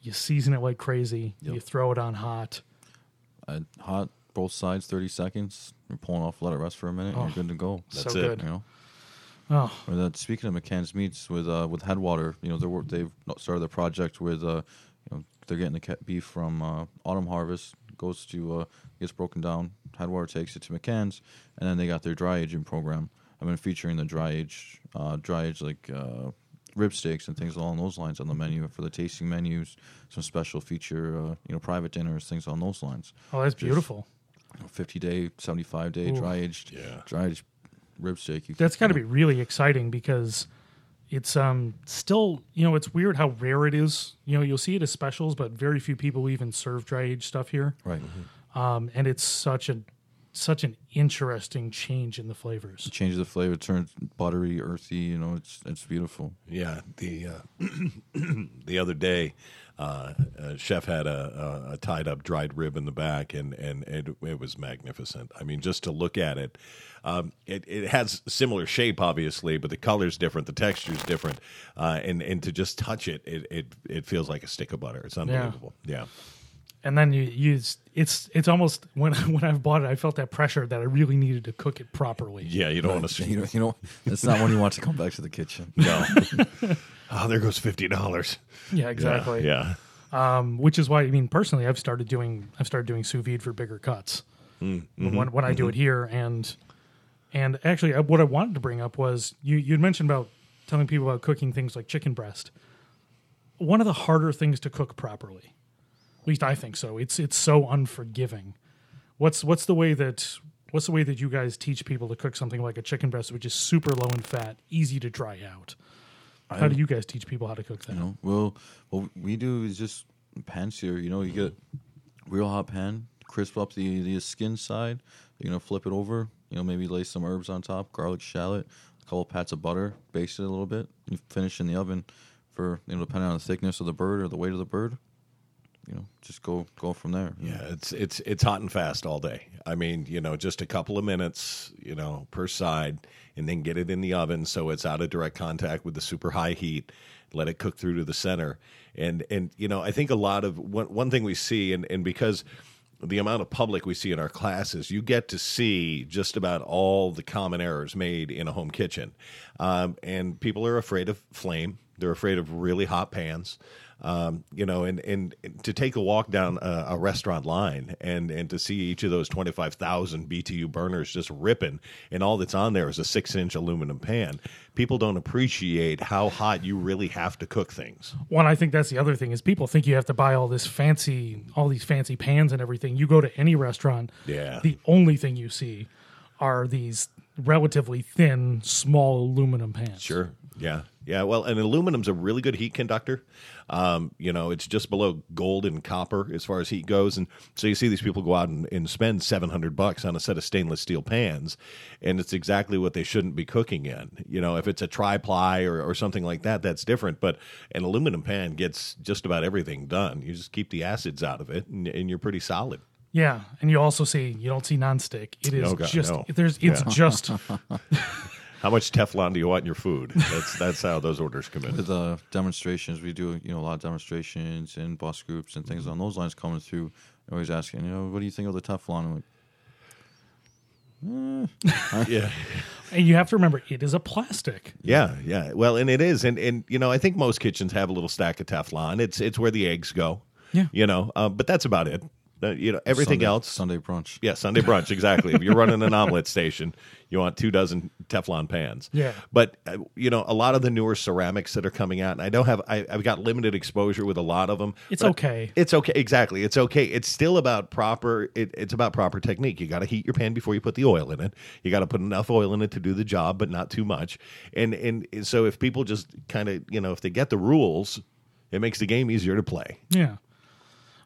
you season it like crazy. Yep. You throw it on hot. Uh, hot, both sides, 30 seconds. You're pulling off, let it rest for a minute, and you're good to go. so it. good. You know? Oh, Or that, speaking of McCann's Meats with uh, with Headwater, you know they're, they've started the project with uh, you know they're getting the beef from uh, Autumn Harvest goes to uh, gets broken down. Headwater takes it to McCann's, and then they got their dry aging program. I've been featuring the dry age uh, dry age like uh, rib steaks and things along those lines on the menu for the tasting menus. Some special feature uh, you know private dinners, things on those lines. oh, that's beautiful. 50 day, 75 day Ooh. dry aged Yeah. dry aged rib steak. You That's got to be really exciting because it's um still you know it's weird how rare it is. You know you'll see it as specials, but very few people even serve dry aged stuff here. right. Um, and it's such a such an interesting change in the flavors. changes the flavor, turns buttery, earthy. You know, it's it's beautiful. Yeah, the uh, the other day, uh, uh, chef had a, a, a tied up dried rib in the back, and and it, it was magnificent. I mean, just to look at it, um, it it has similar shape, obviously, but the color's different, the texture's different, uh, and and to just touch it, it it it feels like a stick of butter. It's unbelievable. Yeah. And then you use it's it's almost when when I've bought it, I felt that pressure that I really needed to cook it properly. Yeah, you don't want to. You know, you know, it's not when you want to come back to the kitchen. No. oh, there goes fifty dollars. Yeah, exactly. Yeah. um, which is why I mean personally I've started doing I've started doing sous vide for bigger cuts when when I do it here and and actually uh, what I wanted to bring up was you you'd mentioned about telling people about cooking things like chicken breast. One of the harder things to cook properly, at least I think so. It's it's so unforgiving. What's what's the way that what's the way that you guys teach people to cook something like a chicken breast, which is super low in fat, easy to dry out? How do you guys teach people how to cook that? You know, well, what we do is just pan sear. You know, you get real hot pan, crisp up the the skin side. You're gonna flip it over. You know, maybe lay some herbs on top, garlic, shallot, a couple pats of butter, baste it a little bit. You finish in the oven for you know, depending on the thickness of the bird or the weight of the bird. You know, just go go from there. Yeah, it's it's it's hot and fast all day. I mean, you know, just a couple of minutes, you know, per side, and then get it in the oven so it's out of direct contact with the super high heat. Let it cook through to the center, and and you know, I think a lot of one one thing we see, and and because the amount of public we see in our classes, you get to see just about all the common errors made in a home kitchen, um, and people are afraid of flame. They're afraid of really hot pans um, you know, and, and to take a walk down a, a restaurant line and, and to see each of those 25,000 BTU burners just ripping, and all that's on there is a six inch aluminum pan. People don't appreciate how hot you really have to cook things. One, I think that's the other thing is people think you have to buy all this fancy, all these fancy pans and everything. You go to any restaurant, Yeah. the only thing you see are these relatively thin, small aluminum pans. Sure. Yeah. Yeah. Well, and aluminum's a really good heat conductor. Um, you know, it's just below gold and copper as far as heat goes. And so you see these people go out and, and spend 700 bucks on a set of stainless steel pans, and it's exactly what they shouldn't be cooking in. You know, if it's a tri ply or, or something like that, that's different. But an aluminum pan gets just about everything done. You just keep the acids out of it, and, and you're pretty solid. Yeah, and you also see you don't see nonstick. It is Oh, God, just no. there's it's Yeah. just How much Teflon do you want in your food? That's that's how those orders come in. With uh, demonstrations, we do you know a lot of demonstrations and boss groups and things on those lines coming through. Always asking, you know, what do you think of the Teflon? I'm like, Yeah. and you have to remember it is a plastic. Yeah, yeah. Well, and it is, and and you know, I think most kitchens have a little stack of Teflon. It's it's where the eggs go. Yeah. You know, uh, but that's about it. Uh, you know, everything Sunday- else. Sunday brunch. Yeah, Sunday brunch. Exactly. if you're running an omelet station, you want two dozen Teflon pans. Yeah. But uh, you know, a lot of the newer ceramics that are coming out, and I don't have. I, I've got limited exposure with a lot of them. It's okay. It's okay. Exactly. It's okay. It's still about proper. It, it's about proper technique. You got to heat your pan before you put the oil in it. You got to put enough oil in it to do the job, but not too much. And and so if people just kind of you know if they get the rules, it makes the game easier to play. Yeah.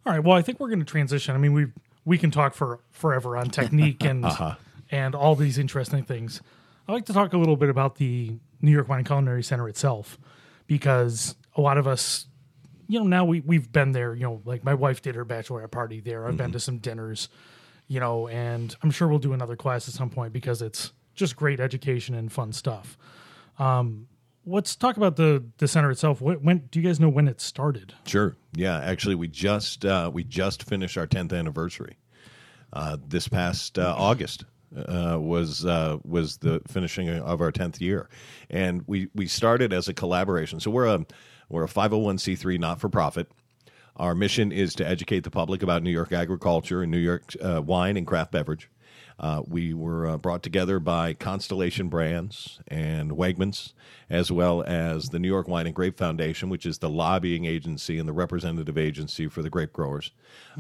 All right. Well, I think we're going to transition. I mean, we we can talk for forever on technique and and all these interesting things. I'd like to talk a little bit about the New York Wine and Culinary Center itself because a lot of us, you know, now we we've been there. You know, like my wife did her bachelorette party there. I've been to some dinners, you know, and I'm sure we'll do another class at some point because it's just great education and fun stuff. Um, let's talk about the the center itself. When, when do you guys know when it started? Sure. Yeah. Actually, we just uh, we just finished our tenth anniversary. Uh, this past uh, August uh, was uh, was the finishing of our tenth year, and we we started as a collaboration. So we're a we're a five hundred one c three not for profit. Our mission is to educate the public about New York agriculture and New York uh, wine and craft beverage. Uh, we were uh, brought together by Constellation Brands and Wegmans, as well as the New York Wine and Grape Foundation, which is the lobbying agency and the representative agency for the grape growers,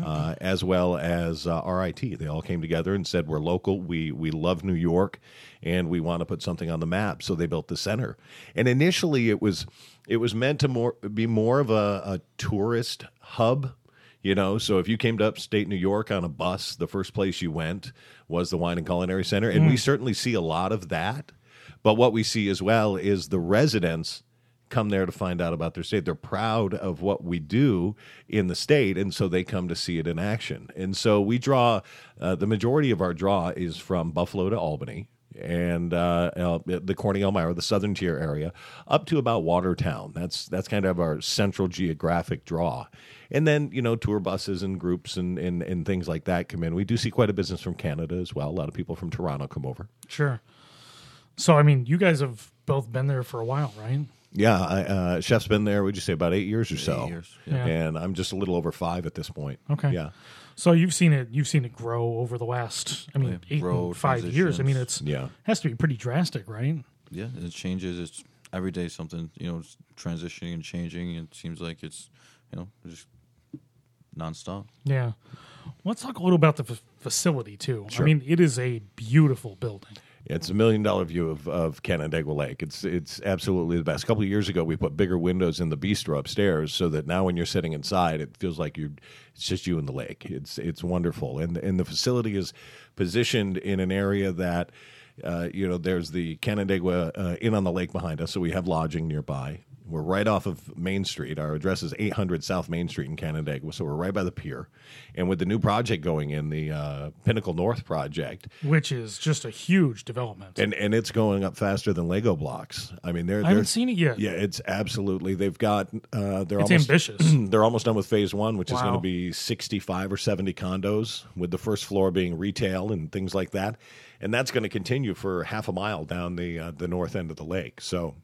uh, as well as uh, RIT. They all came together and said, "We're local. We we love New York, and we want to put something on the map." So they built the center. And initially, it was it was meant to more be more of a, a tourist hub you know, so if you came to upstate New York on a bus, the first place you went was the Wine and Culinary Center. And we certainly see a lot of that. But what we see as well is the residents come there to find out about their state. They're proud of what we do in the state, and so they come to see it in action. And so we draw, uh, the majority of our draw is from Buffalo to Albany. And uh, uh, the Corning Elmira, the southern tier area, up to about Watertown. That's that's kind of our central geographic draw. And then you know tour buses and groups and, and and things like that come in. We do see quite a business from Canada as well. A lot of people from Toronto come over. Sure. So, I mean, you guys have both been there for a while, right? Yeah, I, uh, chef's been there. Would you say about eight years or so? years, yeah. And I'm just a little over five at this point. Okay. Yeah. So you've seen it. You've seen it grow over the last. I mean, Yeah, eight, grow, five years. I mean, it's transitions. Yeah. has to be pretty drastic, right? Yeah, it changes. It's every day something. You know, it's transitioning and changing. It seems like it's you know just nonstop. Yeah. Let's talk a little about the f- facility too. I mean, it is a beautiful building. It's a million dollar view of, of Canandaigua Lake. It's it's absolutely the best. A couple of years ago, we put bigger windows in the bistro upstairs, so that now when you're sitting inside, it feels like you're it's just you and the lake. It's it's wonderful, and and the facility is positioned in an area that. Uh, you know, there's the Canandaigua uh, Inn on the Lake behind us, so we have lodging nearby. We're right off of Main Street. Our address is 800 South Main Street in Canandaigua, so we're right by the pier. And with the new project going in, the uh, Pinnacle North project, which is just a huge development. and and it's going up faster than Lego blocks. I mean, they're I haven't they're- seen it yet. Yeah, it's absolutely. They've got. Uh, they're It's almost ambitious. they're almost done with phase one, which is going to be sixty-five or seventy condos, with the first floor being retail and things like that, and that's going to continue for half a mile down the uh, the north end of the lake. So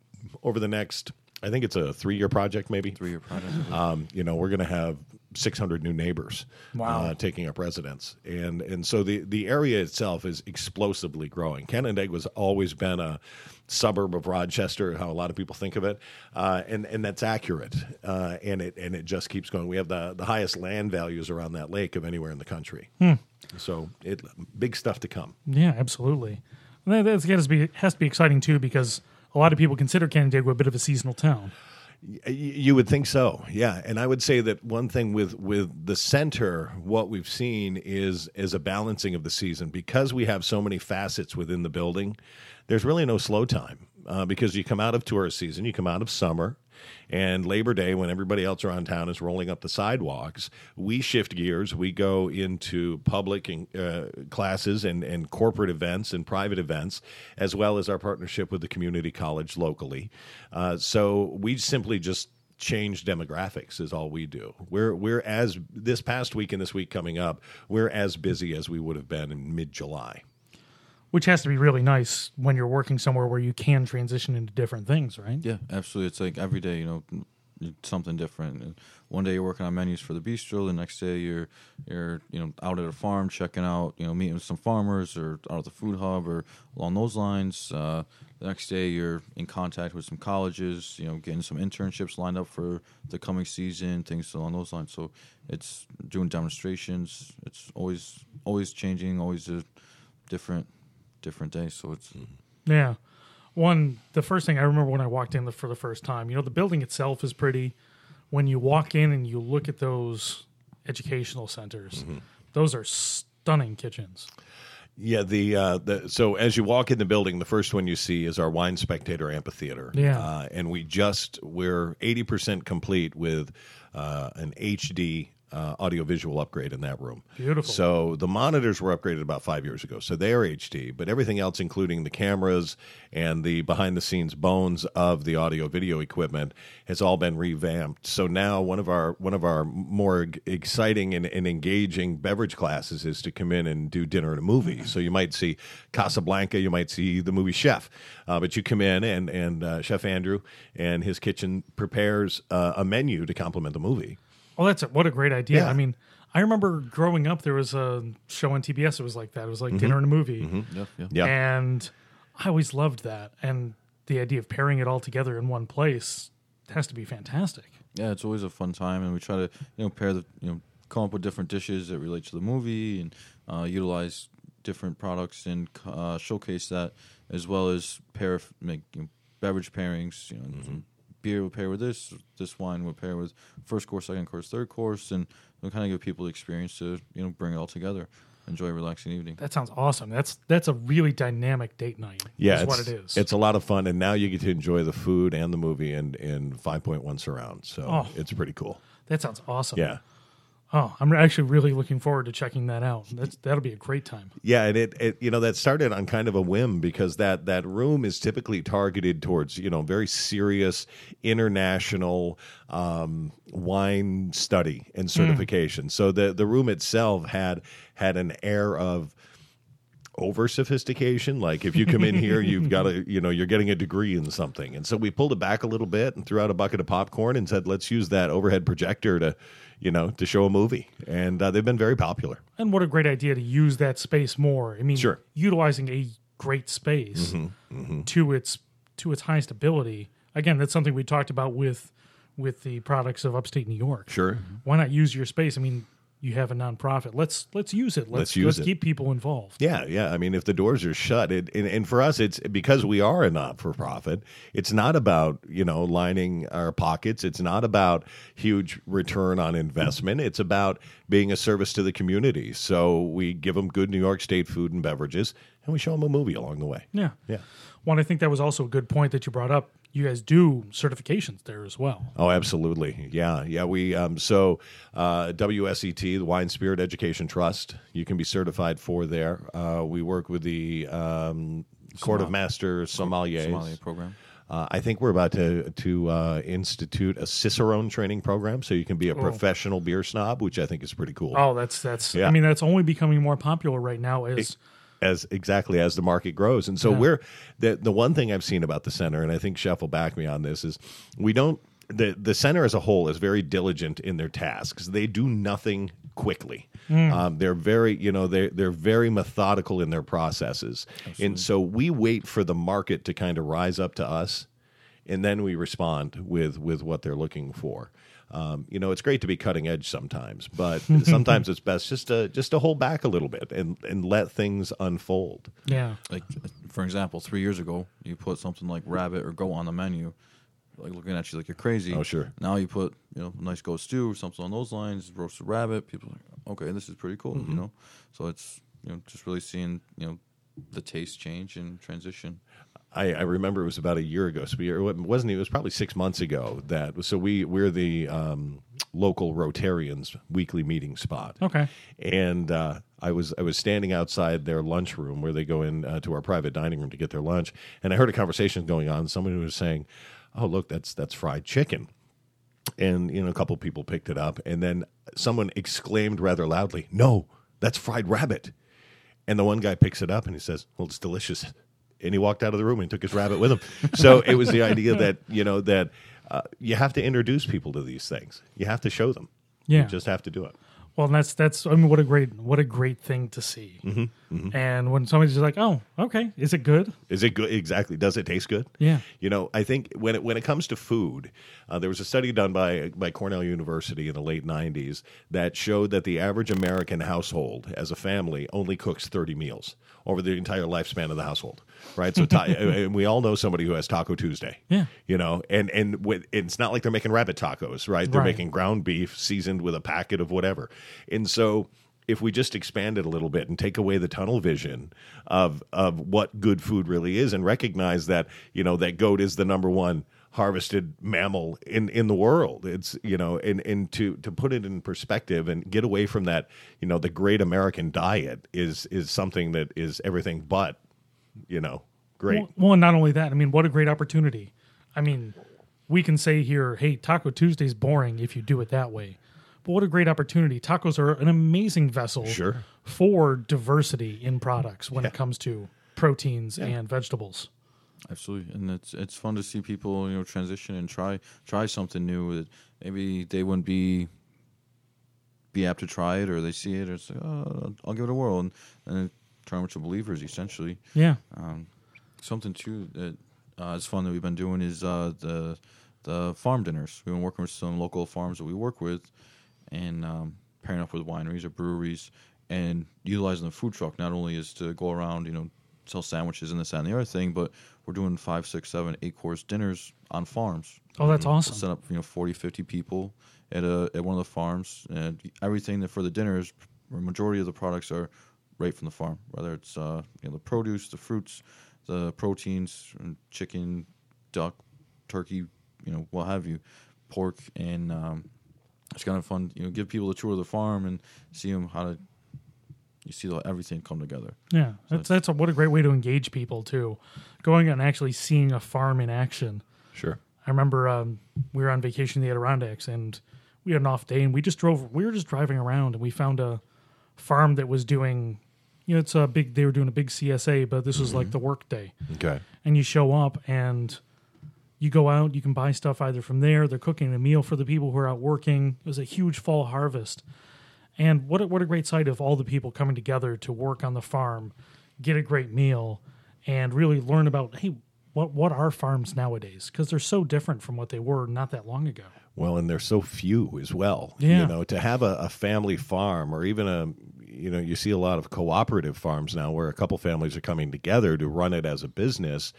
over the next, I think it's a three-year project, maybe Three year project. um, you know, we're going to have 600 new neighbors Wow. uh, taking up residence, and and so the the area itself is explosively growing. Canandaigua has always been a suburb of Rochester, how a lot of people think of it, uh, and and that's accurate, uh, and it and it just keeps going. We have the the highest land values around that lake of anywhere in the country, so it big stuff to come. Yeah, absolutely. And that- That's got to be has to be exciting too because a lot of people consider Canandaigua a bit of a seasonal town. You would think so, yeah. And I would say that one thing with with the center, what we've seen is is a balancing of the season because we have so many facets within the building. There's really no slow time uh, because you come out of tourist season, you come out of summer, and Labor Day when everybody else around town is rolling up the sidewalks. We shift gears. We go into public and, uh, classes and and corporate events and private events, as well as our partnership with the community college locally. Uh, so we simply just change demographics is all we do. We're we're as this past week and this week coming up, we're as busy as we would have been in mid July. Which has to be really nice when you're working somewhere where you can transition into different things, right? Yeah, absolutely. It's like every day, you know, something different. And one day you're working on menus for the bistro, the next day you're you're you know out at a farm checking out, you know, meeting with some farmers or out at the food hub or along those lines. Uh, the next day you're in contact with some colleges, you know, getting some internships lined up for the coming season, things along those lines. So it's doing demonstrations. It's always always changing, always a different different day. So it's Yeah. One, the first thing I remember when I walked in the, for the first time, you know, the building itself is pretty. When you walk in and you look at those educational centers, Mm-hmm. those are stunning kitchens. Yeah, the uh, the so as you walk in the building, the first one you see is our wine spectator amphitheater. Yeah. uh, and we just we're eighty percent complete with uh, an HD uh, audiovisual upgrade in that room. Beautiful. So the monitors were upgraded about five years ago, so they are HD. But everything else, including the cameras and the behind the scenes bones of the audio video equipment, has all been revamped. So now one of our one of our more exciting and, and engaging beverage classes is to come in and do dinner and a movie. So you might see Casablanca, you might see the movie Chef, uh, but you come in and and uh, Chef Andrew and his kitchen prepares uh, a menu to complement the movie. Oh, that's a, what a great idea. Yeah. I mean, I remember growing up, there was a show on TBS. It was like that. It was like dinner and a movie. yeah, yeah. Yeah. And I always loved that. And the idea of pairing it all together in one place has to be fantastic. yeah, it's always a fun time, and we try to you know pair the you know come up with different dishes that relate to the movie and uh, utilize different products and uh, showcase that as well as pair make you know, beverage pairings. You know, some beer will pair with this, this wine will pair with first course, second course, third course, and we'll kind of give people the experience to you know bring it all together, enjoy a relaxing evening. That sounds awesome. That's that's a really dynamic date night. Yeah, is it's, what it is. It's a lot of fun, and now you get to enjoy the food and the movie and in five point one surround. So Oh. it's pretty cool. that sounds awesome. Yeah, Oh, I'm actually really looking forward to checking that out. That's that'll be a great time. yeah, and it, it you know that started on kind of a whim because that that room is typically targeted towards you know very serious international um, wine study and certification. So the the room itself had had an air of over sophistication. Like if you come in here, you've got a, you know, you're getting a degree in something. And so we pulled it back a little bit and threw out a bucket of popcorn and said, let's use that overhead projector to, you know, to show a movie. And uh, they've been very popular. And what a great idea to use that space more. I mean, Sure. utilizing a great space Mm-hmm, to its to its highest ability. Again, that's something we talked about with with the products of upstate New York. Sure. Why not use your space? I mean, you have a nonprofit. Let's let's use it. Let's, Let's use let's it. keep people involved. Yeah, yeah. I mean, if the doors are shut, it, and, and for us, it's because we are a not for profit. It's not about you know lining our pockets. It's not about huge return on investment. It's about being a service to the community. So we give them good New York State food and beverages, and we show them a movie along the way. Yeah. Yeah. One, I think that was also a good point that you brought up. You guys do certifications there as well. Oh, absolutely. Yeah, yeah. We um, so uh, WSET, the Wine Spirit Education Trust. You can be certified for there. Uh, we work with the um, Court of Master Sommeliers. Sommelier program. Uh, I think we're about to to uh, institute a Cicerone training program, so you can be a professional beer snob, which I think is pretty cool. Oh, that's that's. Yeah. I mean, that's only becoming more popular right now. As as exactly as the market grows. And so Yeah. we're the the one thing I've seen about the center, and I think Chef will back me on this, is we don't the the center as a whole is very diligent in their tasks. They do nothing quickly. Um, they're very you know they they're very methodical in their processes, and so we wait for the market to kind of rise up to us, and then we respond with with what they're looking for. Um, you know, it's great to be cutting edge sometimes, but sometimes it's best just to just to hold back a little bit and and let things unfold. yeah, Like for example, three years ago, you put something like rabbit or go on the menu, like looking at you like you're crazy. Oh, sure. Now you put you know nice goat stew or something on those lines, roasted rabbit. People are like, okay, this is pretty cool. Mm-hmm. You know, so it's you know just really seeing you know the taste change and transition. I, I remember it was about a year ago. So we, it wasn't. It was probably six months ago. That so we we're the um, local Rotarians weekly meeting spot. okay. and uh, I was I was standing outside their lunchroom where they go in uh, to our private dining room to get their lunch, and I heard a conversation going on. Someone was saying, "Oh, look, that's that's fried chicken," and you know a couple people picked it up, and then someone exclaimed rather loudly, "No, that's fried rabbit," and the one guy picks it up and he says, "Well, it's delicious." And he walked out of the room and took his rabbit with him. So it was the idea that you know that uh, you have to introduce people to these things. You have to show them. Yeah. You just have to do it. Well, and that's that's I mean, what a great what a great thing to see. Mm-hmm, And when somebody's just like, "Oh, okay, is it good?" Is it good? Exactly. Does it taste good? Yeah. You know, I think when it when it comes to food, uh, there was a study done by by Cornell University in the late '90s that showed that the average American household, as a family, only cooks 30 meals over the entire lifespan of the household. Right. So, ta- and we all know somebody who has Taco Tuesday. Yeah. You know, and and with, it's not like they're making rabbit tacos, right? They're Right. making ground beef seasoned with a packet of whatever, and so if we just expand it a little bit and take away the tunnel vision of of what good food really is and recognize that you know that goat is the number one harvested mammal in in the world it's you know and and to to put it in perspective and get away from that you know the great american diet is is something that is everything but you know great Well, well, and not only that, I mean, what a great opportunity. I mean, we can say here, "Hey, Taco Tuesday's boring if you do it that way." But what a great opportunity. Tacos are an amazing vessel Sure. for diversity in products when it comes to proteins and vegetables. Absolutely, and it's it's fun to see people you know transition and try try something new that maybe they wouldn't be be apt to try it, or they see it, or it's like, oh, I'll give it a whirl, and, and them believers essentially. Yeah. Um, something too that uh, is fun that we've been doing is uh, the the farm dinners. We've been working with some local farms that we work with, and um, pairing up with wineries or breweries, and utilizing the food truck not only is to go around, you know, sell sandwiches and this that, and the other thing, but we're doing five, six, seven, eight course dinners on farms. Oh, that's We'll awesome. set up you know 40, 50 people at a at one of the farms, and everything that for the dinners, majority of the products are right from the farm. Whether it's uh, you know the produce, the fruits, the proteins, chicken, duck, turkey, you know what have you, pork, and um, it's kind of fun. You know, give people a tour of the farm and see them how to. You see the, everything come together. Yeah, that's that's a, what a great way to engage people too. Going and actually seeing a farm in action. sure I remember um, we were on vacation in the Adirondacks and we had an off day and we just drove. We were just driving around and we found a farm that was doing. You know, it's a big. They were doing a big CSA, but this was like mm-hmm. the work day. okay And you show up and you go out. You can buy stuff either from there. They're cooking a meal for the people who are out working. It was a huge fall harvest, and what a, what a great sight of all the people coming together to work on the farm, get a great meal, and really learn about hey, what what are farms nowadays? Because they're so different from what they were not that long ago. Well, and they're so few as well. Yeah. You know, to have a, a family farm or even a, you know, you see a lot of cooperative farms now where a couple families are coming together to run it as a business.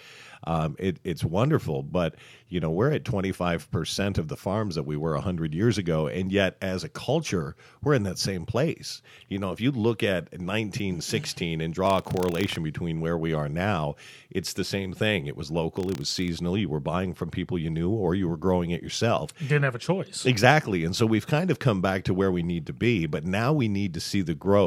Um, it, it's wonderful, but you know we're at 25 percent of the farms that we were 100 years ago, and yet as a culture we're in that same place. You know, if you look at 1916 and draw a correlation between where we are now, it's the same thing. It was local, it was seasonal. You were buying from people you knew, or you were growing it yourself. You didn't have a choice. Exactly. And so we've kind of come back to where we need to be, but now we need to see the growth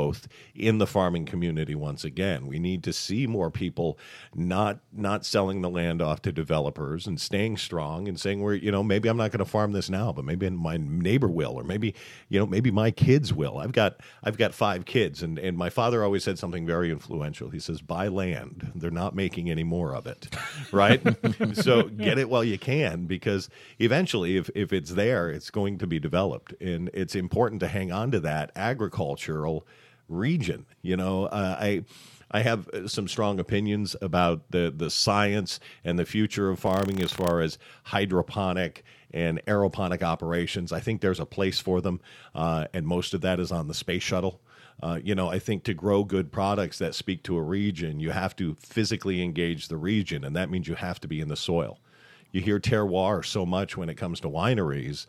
in the farming community once again. We need to see more people not not selling the land off to developers and staying strong and saying we're, you know, maybe I'm not going to farm this now, but maybe my neighbor will or maybe, you know, maybe my kids will. I've got I've got 5 kids and and my father always said something very influential. He says buy land. They're not making any more of it. Right? so get it while you can because eventually if if it's there, it's going to be developed and it's important to hang on to that agricultural region. You know, uh, I I have uh, some strong opinions about the the science and the future of farming as far as hydroponic and aeroponic operations. I think there's a place for them, uh, and most of that is on the space shuttle. Uh, you know, I think to grow good products that speak to a region, you have to physically engage the region, and that means you have to be in the soil. You hear terroir so much when it comes to wineries.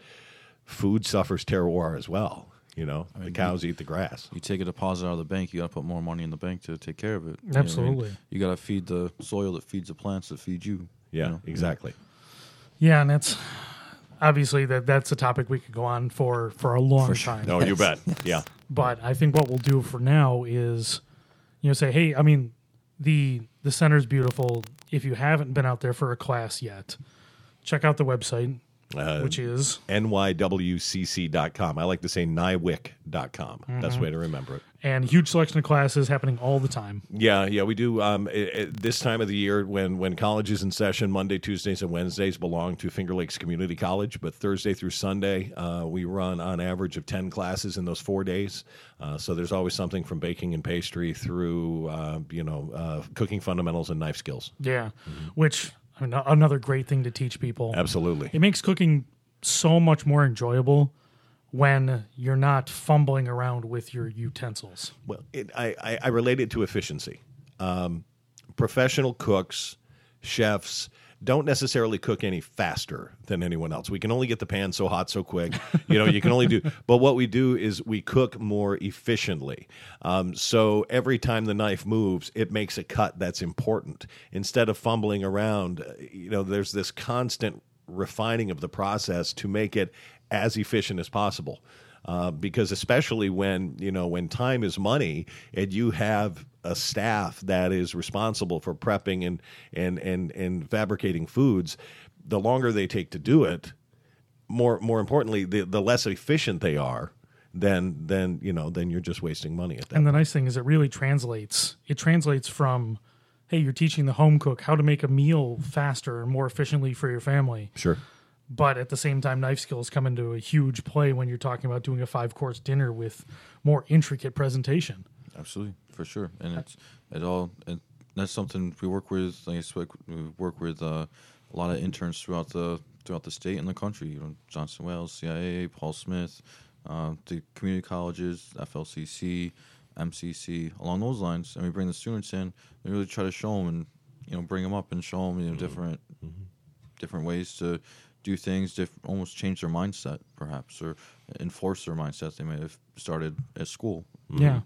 Food suffers terroir as well. You know, the cows eat the grass. You take a deposit out of the bank, you got to put more money in the bank to take care of it. You know I mean? Absolutely. You got to feed the soil that feeds the plants that feed you. Yeah, you know? exactly. Yeah, and that's obviously that that's a topic we could go on for for a long sure. time. No, you bet. Yeah. But I think what we'll do for now is, you know, say, hey, I mean, the the center's beautiful. If you haven't been out there for a class yet, check out the website, Uh, which is nywcc.com. I like to say nywic.com. That's the way to remember it. and huge selection of classes happening all the time. Yeah, yeah, we do. Um, i- i- this time of the year, when when college is in session, Monday, Tuesdays, and Wednesdays belong to Finger Lakes Community College. But Thursday through Sunday, uh, we run on average of ten classes in those four days. Uh, so there's always something from baking and pastry through, uh, you know, uh, cooking fundamentals and knife skills. Yeah, which I mean, another great thing to teach people. Absolutely. It makes cooking so much more enjoyable when you're not fumbling around with your utensils. Well, it, I, I, I relate it to efficiency. Um, professional cooks, chefs don't necessarily cook any faster than anyone else. We can only get the pan so hot so quick. You know, you can only do. But what we do is we cook more efficiently. Um, so every time the knife moves, it makes a cut that's important. Instead of fumbling around, uh, you know, there's this constant refining of the process to make it as efficient as possible. Uh, because especially when you know when time is money and you have a staff that is responsible for prepping and and and and fabricating foods, the longer they take to do it, more more importantly, the the less efficient they are. Then then you know then you're just wasting money at that. And the nice thing is, it really translates. It translates from, hey, you're teaching the home cook how to make a meal faster and more efficiently for your family. sure. But at the same time, knife skills come into a huge play when you're talking about doing a five course dinner with more intricate presentation. Absolutely, for sure, and it's it all. And that's something we work with. Like I said, we work with uh, a lot of interns throughout the throughout the state and the country. You know, Johnson Wales, CIA, Paul Smith, uh, the community colleges, FLCC, MCC, along those lines. And we bring the students in. We really try to show them and you know bring them up and show them you know different different ways to do things, diff- almost change their mindset, perhaps, or enforce their mindset they may have started at school. Yeah.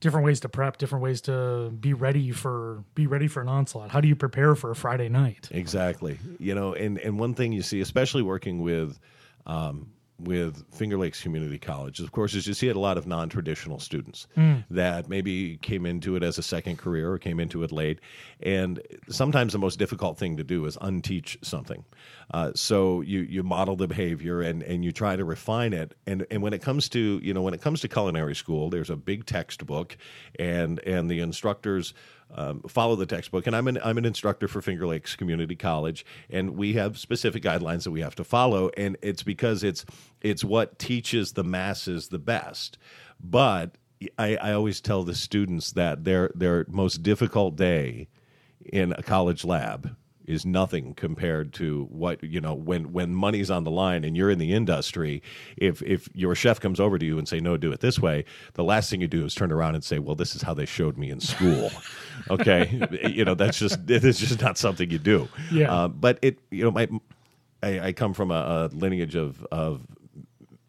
Different ways to prep, different ways to be ready for be ready for an onslaught. How do you prepare for a Friday night? Exactly. You know, and and one thing you see, especially working with um, with Finger Lakes Community College, of course, is you see it a lot of non traditional students that maybe came into it as a second career or came into it late. And sometimes the most difficult thing to do is unteach something. Uh, so you you model the behavior and and you try to refine it. And and when it comes to you know when it comes to culinary school, there's a big textbook, and and the instructors um, follow the textbook. And I'm an I'm an instructor for Finger Lakes Community College, and we have specific guidelines that we have to follow. And it's because it's it's what teaches the masses the best. But I, I always tell the students that their their most difficult day in a college lab is nothing compared to what you know when when money's on the line and you're in the industry if if your chef comes over to you and say no do it this way the last thing you do is turn around and say well this is how they showed me in school okay you know that's just it's just not something you do Yeah. uh, but it you know my I, I come from a, a lineage of of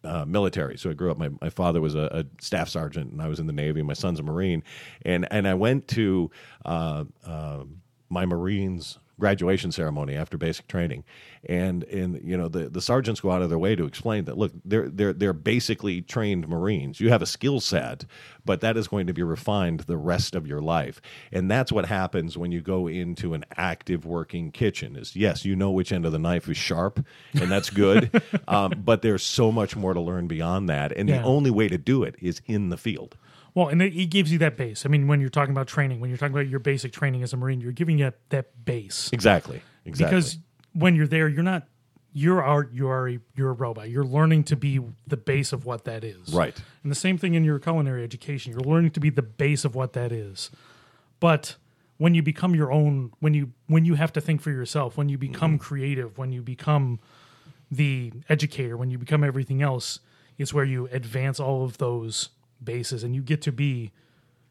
uh, military. So I grew up. My, my father was a, a staff sergeant, and I was in the Navy. My son's a Marine, and and I went to uh, uh, my Marines graduation ceremony after basic training, and and you know the the sergeants go out of their way to explain that look they're they're they're basically trained Marines. You have a skill set, but that is going to be refined the rest of your life, and that's what happens when you go into an active working kitchen. Is yes, you know which end of the knife is sharp, and that's good, um, but there's so much more to learn beyond that, and Yeah. the only way to do it is in the field. Well, and it, it gives you that base. I mean, when you're talking about training, when you're talking about your basic training as a Marine, you're giving you that base. Exactly. Exactly. Because when you're there, you're not you're our you are a, you're a robot. You're learning to be the base of what that is. Right. And the same thing in your culinary education. You're learning to be the base of what that is. But when you become your own when you when you have to think for yourself, when you become Mm-hmm. creative, when you become the educator, when you become everything else, it's where you advance all of those bases and you get to be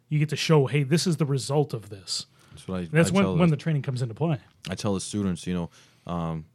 you get to show, hey, this is the result of this. That's what I. That's I when, tell when the, the training comes into play. I tell the students, you know, um,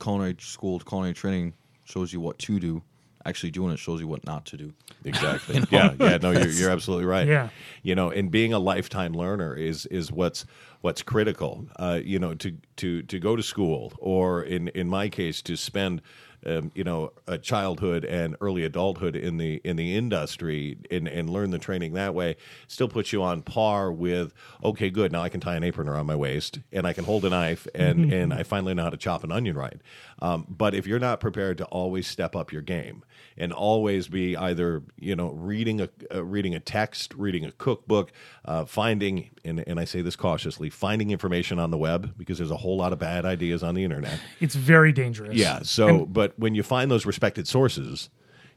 culinary school, culinary training shows you what to do. Actually, doing it shows you what not to do. Exactly. Yeah, yeah. No, you're, you're absolutely right. Yeah. You know, and being a lifetime learner is is what's what's critical. Uh, you know, to to to go to school, or in in my case, to spend um, you know a childhood and early adulthood in the in the industry and and learn the training that way still puts you on par with okay good now I can tie an apron around my waist and I can hold a knife and and I finally know how to chop an onion right. Um, but if you're not prepared to always step up your game and always be either you know reading a uh, reading a text, reading a cookbook, uh, finding and, and I say this cautiously, finding information on the web because there's a whole lot of bad ideas on the internet. It's very dangerous. Yeah. So, but when you find those respected sources,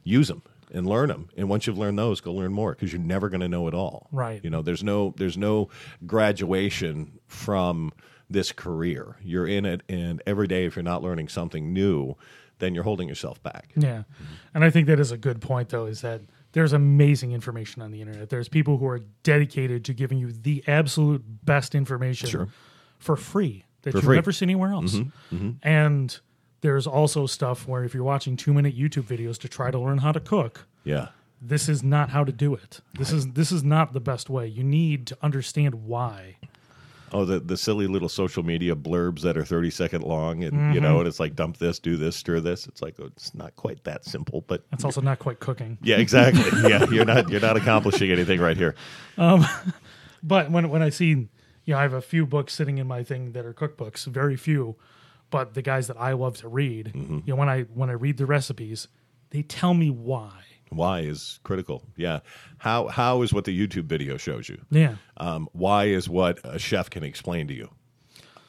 use them and learn them. And once you've learned those, go learn more because you're never going to know it all. Right. You know, there's no there's no graduation from this career. You're in it, and every day, if you're not learning something new, then you're holding yourself back. Yeah. And I think that is a good point, though, is that there's amazing information on the internet. There's people who are dedicated to giving you the absolute best information Sure. for free that For you've free. Mm-hmm. never seen anywhere else. And there's also stuff where if you're watching two minute YouTube videos to try to learn how to cook, Yeah. this is not how to do it. This is this is not the best way. You need to understand why. Oh, the the silly little social media blurbs that are thirty second long, and Mm-hmm. you know, and it's like dump this, do this, stir this. It's like oh, it's not quite that simple, but it's also not quite cooking. yeah, exactly. yeah, you're not you're not accomplishing anything right here. Um, But when when I see, you know, I have a few books sitting in my thing that are cookbooks, very few, but the guys that I love to read, Mm-hmm. you know, when I when I read the recipes, they tell me why. Why is critical. Yeah. How how is what the YouTube video shows you? Yeah, Um, why is what a chef can explain to you?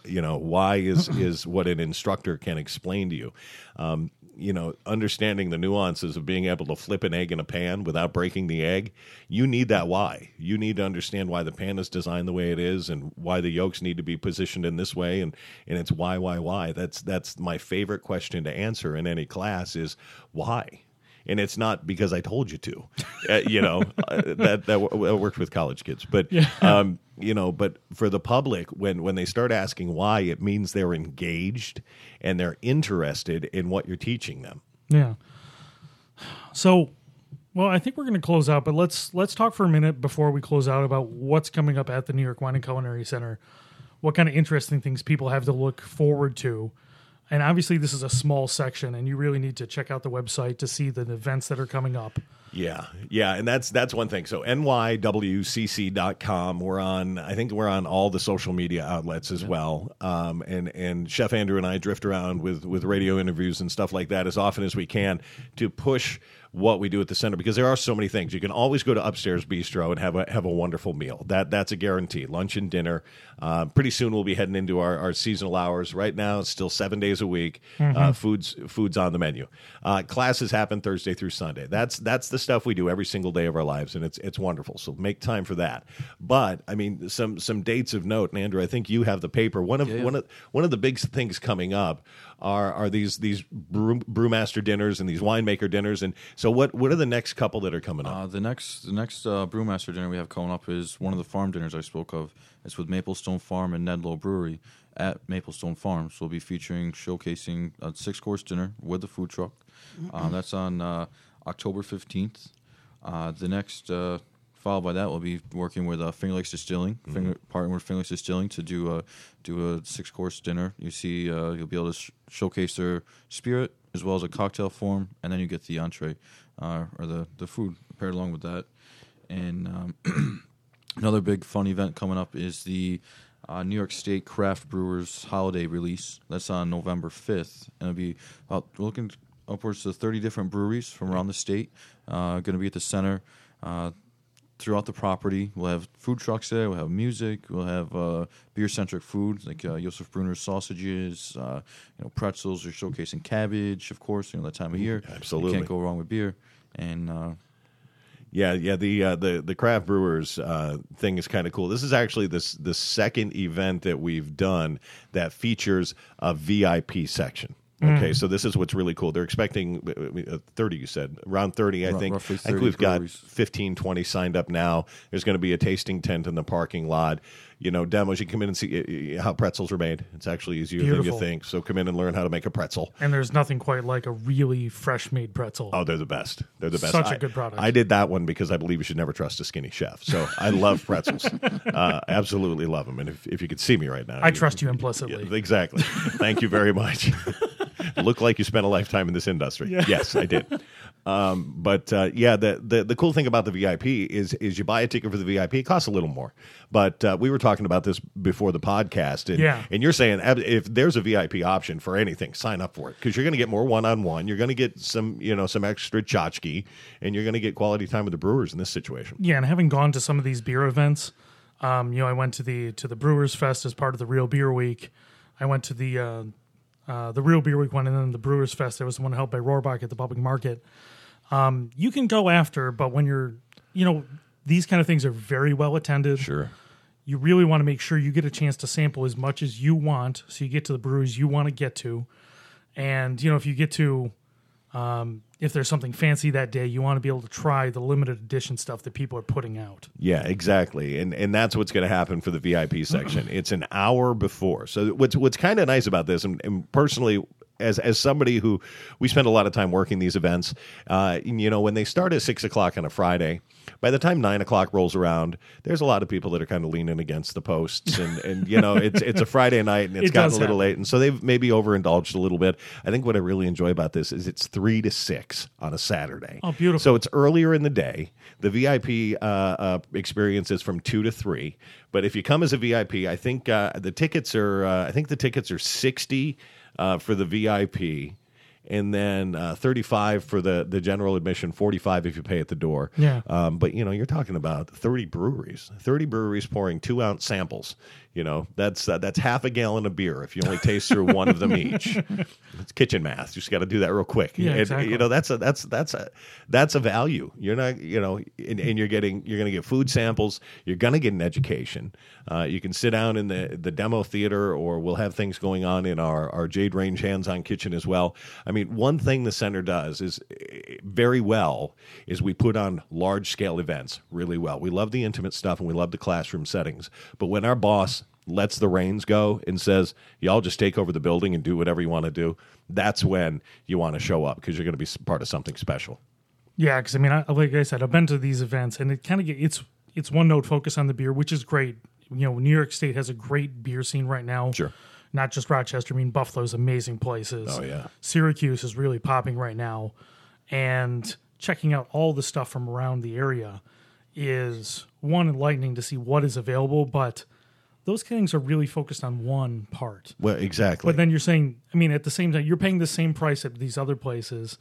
You know, why is is what an instructor can explain to you? Um, you know, understanding the nuances of being able to flip an egg in a pan without breaking the egg. You need that why. You need to understand why the pan is designed the way it is and why the yolks need to be positioned in this way and and it's why why why. That's that's my favorite question to answer in any class is why and it's not because I told you to. Uh, you know uh, that that, w- worked with college kids, but um, you know, but for the public, when when they start asking why, it means they're engaged and they're interested in what you're teaching them. yeah. So, well, I think we're going to close out, but let's let's talk for a minute before we close out about what's coming up at the New York Wine and Culinary Center. What kind of interesting things people have to look forward to. And obviously, this is a small section, and you really need to check out the website to see the events that are coming up. Yeah, yeah, and that's that's one thing. So nywcc.com. We're on. I think we're on all the social media outlets as well. Um, and and Chef Andrew and I drift around with with radio interviews and stuff like that as often as we can to push what we do at the center because there are so many things. You can always go to upstairs bistro and have a have a wonderful meal. That that's a guarantee. Lunch and dinner. Uh, pretty soon we'll be heading into our, our seasonal hours. Right now it's still seven days a week. Uh, foods foods on the menu. Uh, classes happen Thursday through Sunday. That's that's the stuff we do every single day of our lives, and it's it's wonderful. So make time for that. But I mean, some some dates of note. And Andrew, I think you have the paper. One of one of one of the big things coming up are are these these brew, brewmaster dinners and these winemaker dinners. And so what what are the next couple that are coming up? Uh, the next the next uh, brewmaster dinner we have coming up is one of the farm dinners I spoke of. It's with Maplestone Farm and Nedloh Brewery at Maplestone Farm. So we'll be featuring showcasing a six course dinner with the food truck. Uh, that's on uh, October fifteenth. Uh, the next uh, followed by that, we'll be working with uh, Finger Lakes Distilling, Finger, partnering with Finger Lakes Distilling to do a do a six course dinner. You see, uh, you'll be able to sh- showcase their spirit as well as a cocktail form, and then you get the entree uh, or the the food paired along with that. And um, another big fun event coming up is the uh, New York State Craft Brewers Holiday Release. That's on November fifth, and it'll be about we're looking upwards to thirty different breweries from around the state. Uh, going to be at the center. Throughout the property. We'll have food trucks there. We'll have music. We'll have uh, beer centric food like uh, Josef Brunner's sausages. Uh, you know, pretzels. We're showcasing cabbage, of course. You know that time of year. Absolutely. you can't go wrong with beer. And uh, Yeah, yeah. The uh, the the craft brewers uh, thing is kind of cool. This is actually this the second event that we've done that features a VIP section. Okay, so this is what's really cool. They're expecting uh, 30, you said, around 30, I think. roughly I think we've got breweries. 15, 20 signed up now. There's going to be a tasting tent in the parking lot. You know, demos. You can come in and see uh, how pretzels are made. It's actually easier than you think. So come in and learn how to make a pretzel. And there's nothing quite like a really fresh made pretzel. Oh, they're the best. They're the best. Such a I- good product. I did that one because I believe you should never trust a skinny chef. So I love pretzels. uh, absolutely love them. And if, if you could see me right now, I trust you implicitly. Yeah, exactly. Thank you very much. Look like you spent a lifetime in this industry. Yes, I did. Um, but uh, yeah, the, the the cool thing about the VIP is is you buy a ticket for the VIP, it costs a little more. But uh, we were talking about this before the podcast, and Yeah. and you're saying if there's a VIP option for anything, sign up for it because you're going to get more one on one. You're going to get some you know some extra tchotchke, and you're going to get quality time with the Brewers in this situation. Yeah, and having gone to some of these beer events, um, you know, I went to the to the Brewers Fest as part of the Real Beer Week. I went to the uh, uh, the Real Beer Week one, and then the Brewers Fest. There was one held by Rohrbach at the public market. Um, you can go after, but when you're, you know, these kind of things are very well attended. Sure. You really want to make sure you get a chance to sample as much as you want, so you get to the breweries you want to get to. And you know, if you get to um, if there's something fancy that day, you want to be able to try the limited edition stuff that people are putting out. Yeah, exactly, and and that's what's going to happen for the VIP section. it's an hour before. So what's what's kind of nice about this, and, and personally. As, as somebody who we spend a lot of time working these events, uh, you know, when they start at six o'clock on a Friday, by the time nine o'clock rolls around, there's a lot of people that are kind of leaning against the posts, and, and you know, it's it's a Friday night and it's It gotten a little happen. late, and so they've maybe overindulged a little bit. I think what I really enjoy about this is it's three to six on a Saturday. Oh, beautiful. So it's earlier in the day. The VIP uh, uh, experience is from two to three. But if you come as a VIP, I think uh, the tickets are. Uh, I think the tickets are sixty uh, for the VIP, and then uh, thirty-five for the the general admission. Forty-five if you pay at the door. Yeah. Um, but you know, you're talking about thirty breweries. Thirty breweries pouring two ounce samples. You know, that's uh, that's half a gallon of beer if you only taste through one of them each. It's kitchen math. You just got to do that real quick. Yeah, And, exactly. You know, that's a that's that's a that's a value. You're not, you know, and, and you're getting you're going to get food samples. You're going to get an education. Uh, you can sit down in the the demo theater, or we'll have things going on in our our Jade Range hands-on kitchen as well. I mean, one thing the center does is eh, very well is we put on large scale events really well. We love the intimate stuff and we love the classroom settings, but when our boss lets the reins go and says, "Y'all just take over the building and do whatever you want to do," that's when you want to show up because you're going to be part of something special. Yeah, because I mean, I, like I said, I've been to these events, and it kind of get it's it's one note focus on the beer, which is great. You know, New York State has a great beer scene right now. Sure. Not just Rochester. I mean, Buffalo's amazing places. Oh, yeah. Syracuse is really popping right now, and checking out all the stuff from around the area is one enlightening to see what is available, but those things are really focused on one part. Well, exactly. But then you're saying, I mean, at the same time, you're paying the same price at these other places,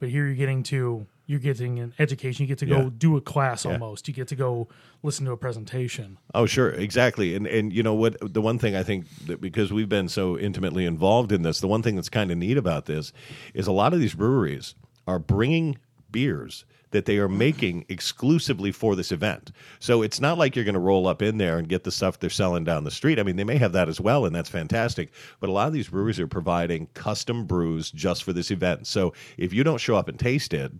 but here you're getting to you're getting an education. You get to go Yeah. do a class almost. You get to go listen to a presentation. Oh, sure, exactly. And and you know what? The one thing I think that because we've been so intimately involved in this, the one thing that's kind of neat about this is a lot of these breweries are bringing beers that they are mm. making exclusively for this event. So it's not like you're going to roll up in there and get the stuff they're selling down the street. I mean, they may have that as well, and that's fantastic. But a lot of these breweries are providing custom brews just for this event. So if you don't show up and taste it,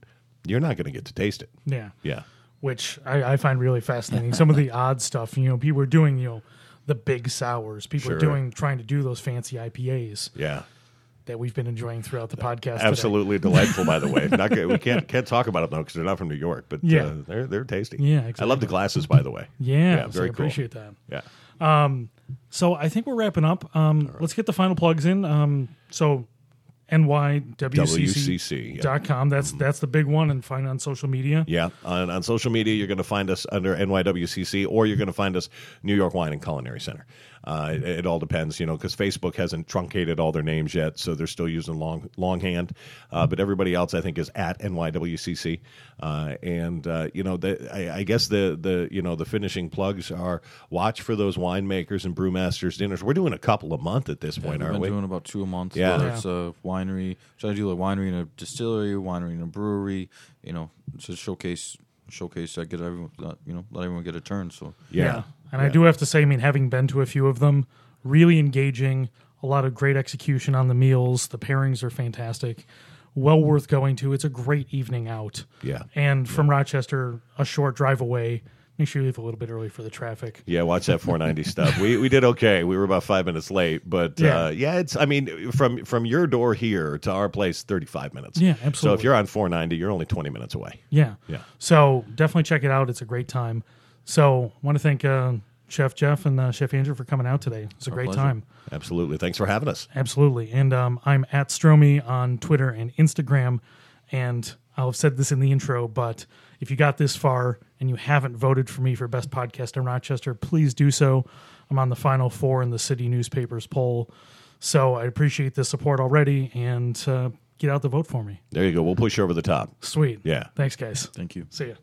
you're not going to get to taste it. Yeah. Yeah. Which I, I find really fascinating. Some of the odd stuff, you know, people are doing, you know, the big sours. People Sure. are doing trying to do those fancy IPAs Yeah. That we've been enjoying throughout the podcast. today. Absolutely delightful, by the way. Not good. We can't can't talk about them though because they're not from New York, but Yeah. uh, they're they're tasty. Yeah, I love the glasses, by the way. Yeah, so very I cool. appreciate that. Yeah, So I think we're wrapping up. Um, Let's get the final plugs in. Um, so NYWCC. WCC. Yeah. Dot com. That's that's the big one, and find on social media. Yeah, on, on social media, you're going to find us under NYWCC, or you're going to find us New York Wine and Culinary Center. Uh, it, it all depends, you know, because Facebook hasn't truncated all their names yet, so they're still using long longhand. Uh, but everybody else, I think, is at NYWCC. Uh, and uh, you know, the, I, I guess the the you know the finishing plugs are watch for those winemakers and brewmasters dinners. We're doing a couple a month at this point, We've aren't been we? doing about two a month. Yeah. Yeah. it's a winery, try to do a winery and a distillery, winery and a brewery. You know, to showcase showcase that get everyone, you know, let everyone get a turn. So yeah. And I do have to say, I mean, having been to a few of them, really engaging, a lot of great execution on the meals. The pairings are fantastic. Well worth going to. It's a great evening out. Yeah. And from Rochester, a short drive away. Make sure you leave a little bit early for the traffic. Yeah, watch that 490 stuff. We we did okay. We were about five minutes late, but Yeah. uh, yeah, it's. I mean, from from your door here to our place, 35 minutes. Yeah, absolutely. So if you're on 490, you're only 20 minutes away. Yeah. Yeah. So definitely check it out. It's a great time. So want to thank uh, Chef Jeff and uh, Chef Andrew, for coming out today. It's a great pleasure. time. Absolutely. Thanks for having us. Absolutely. And um, I'm at Stromy on Twitter and Instagram. And I'll have said this in the intro, but if you got this far and you haven't voted for me for Best Podcast in Rochester, please do so. I'm on the final four in the city newspapers poll. So I appreciate the support already and uh, get out the vote for me. There you go. We'll push you over the top. Sweet. Yeah. Thanks, guys. Thank you. See ya.